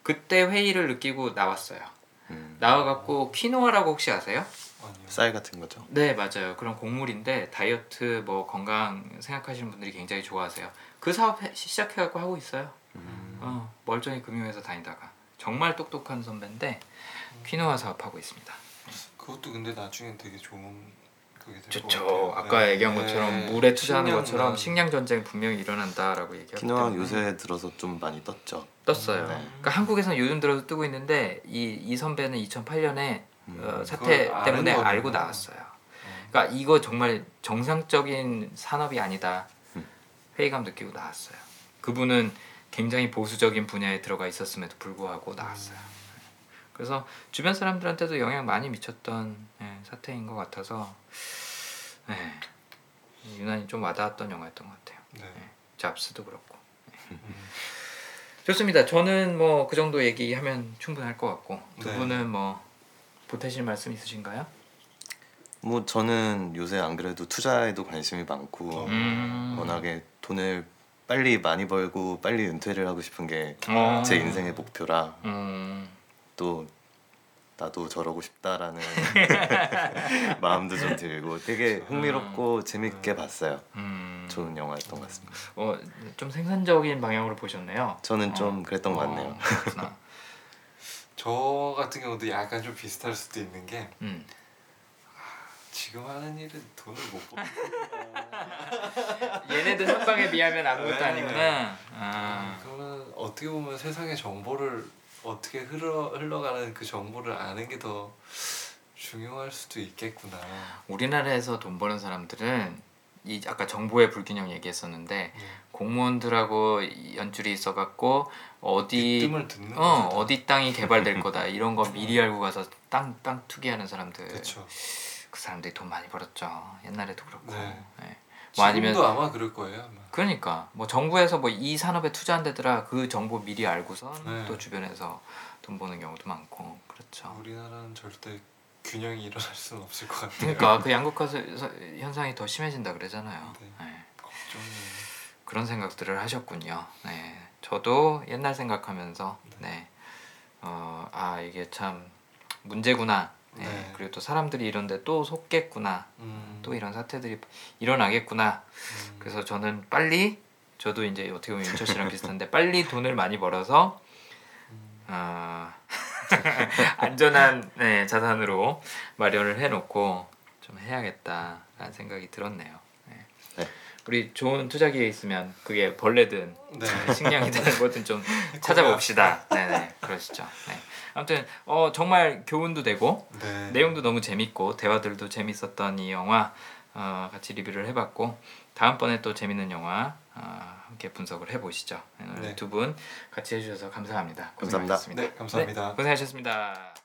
그때 회의를 느끼고 나왔어요. 음. 나와갖고 키노아라고 혹시 아세요? 아니요. 쌀 같은 거죠. 네 맞아요. 그런 곡물인데 다이어트 뭐 건강 생각하시는 분들이 굉장히 좋아하세요. 그 사업 해- 시작해갖고 하고 있어요. 음. 어, 멀쩡히 금융회사 다니다가 정말 똑똑한 선배인데 퀴노아 사업하고 있습니다. 그것도 근데 나중엔 되게 좋은 그게 될것 좋죠. 같아요. 아까 네. 얘기한 것처럼 네. 물에 투자하는 식량 것처럼 난- 식량 전쟁 분명히 일어난다라고 키노왕 때문에 요새 들어서 좀 많이 떴죠. 떴어요. 네. 그러니까 한국에서는 요즘 들어서 뜨고 있는데 이, 이 선배는 2008년에 음. 어, 사태 때문에 알고. 나왔어요. 어. 그러니까 이거 정말 정상적인 산업이 아니다. 음. 회의감 느끼고 나왔어요. 그분은 굉장히 보수적인 분야에 들어가 있었음에도 불구하고 나왔어요. 그래서 주변 사람들한테도 영향 많이 미쳤던 예, 사태인 것 같아서 예, 유난히 좀 와닿았던 영화였던 것 같아요. 네. 잡스도 그렇고. 좋습니다. 저는 뭐 그 정도 얘기하면 충분할 것 같고 두 네. 분은 뭐 보태실 말씀 있으신가요? 뭐 저는 요새 안 그래도 투자에도 관심이 많고 음. 워낙에 돈을 빨리 많이 벌고 빨리 은퇴를 하고 싶은 게제 어. 인생의 목표라 음. 또 나도 저러고 싶다라는 마음도 좀 들고 되게 흥미롭고 재밌게 봤어요. 음, 좋은 영화였던 것 같습니다. 어, 좀 생산적인 방향으로 보셨네요. 저는 좀 어. 그랬던 것 어, 같네요. 그렇구나. 저 같은 경우도 약간 좀 비슷할 수도 있는 게 음. 지금 하는 일은 돈을 못 벌. 얘네들 현방에 비하면 아무것도 네. 아니구나. 아, 그러면 어떻게 보면 세상의 정보를 어떻게 흘러 흘러가는 그 정보를 아는 게 더 중요할 수도 있겠구나. 우리나라에서 돈 버는 사람들은 이 아까 정보의 불균형 얘기했었는데 네. 공무원들하고 이 연줄이 있어갖고 어디 어. 어디 땅이 개발될 거다 이런 거 미리 알고 가서 땅땅 투기하는 사람들 그렇죠. 그 사람들이 돈 많이 벌었죠 옛날에도 그렇고 네. 예. 뭐 아니면 지금도 아마 그럴 거예요. 아마. 그러니까 뭐 정부에서 뭐 이 산업에 투자한다더라 그 정보 미리 알고선 네. 또 주변에서 돈 버는 경우도 많고 그렇죠. 우리나라는 절대 균형이 일어날 수는 없을 것 같아요. 그러니까 그 양극화 현상이 더 심해진다 그러잖아요. 네. 네. 걱정이에요. 그런 생각들을 하셨군요. 네, 저도 옛날 생각하면서 네, 어, 아 이게 참 문제구나. 네. 네. 그리고 또 사람들이 이런데 또 속겠구나. 음, 또 이런 사태들이 일어나겠구나. 음, 그래서 저는 빨리 저도 이제 어떻게 보면 윤철 씨랑 비슷한데 빨리 돈을 많이 벌어서 음. 어, 안전한 네, 자산으로 마련을 해놓고 좀 해야겠다라는 생각이 들었네요. 네. 네. 우리 좋은 투자 기회 있으면 그게 벌레든 네. 식량이든 뭐든 좀 찾아봅시다. 네네 그러시죠. 네. 아무튼 어, 정말 교훈도 되고 네. 내용도 너무 재밌고 대화들도 재밌었던 이 영화 어, 같이 리뷰를 해봤고 다음번에 또 재밌는 영화 어, 함께 분석을 해보시죠. 네. 두분 같이 해주셔서 감사합니다. 감사합니다. 고생하셨습니다. 네, 감사합니다. 네, 고생하셨습니다.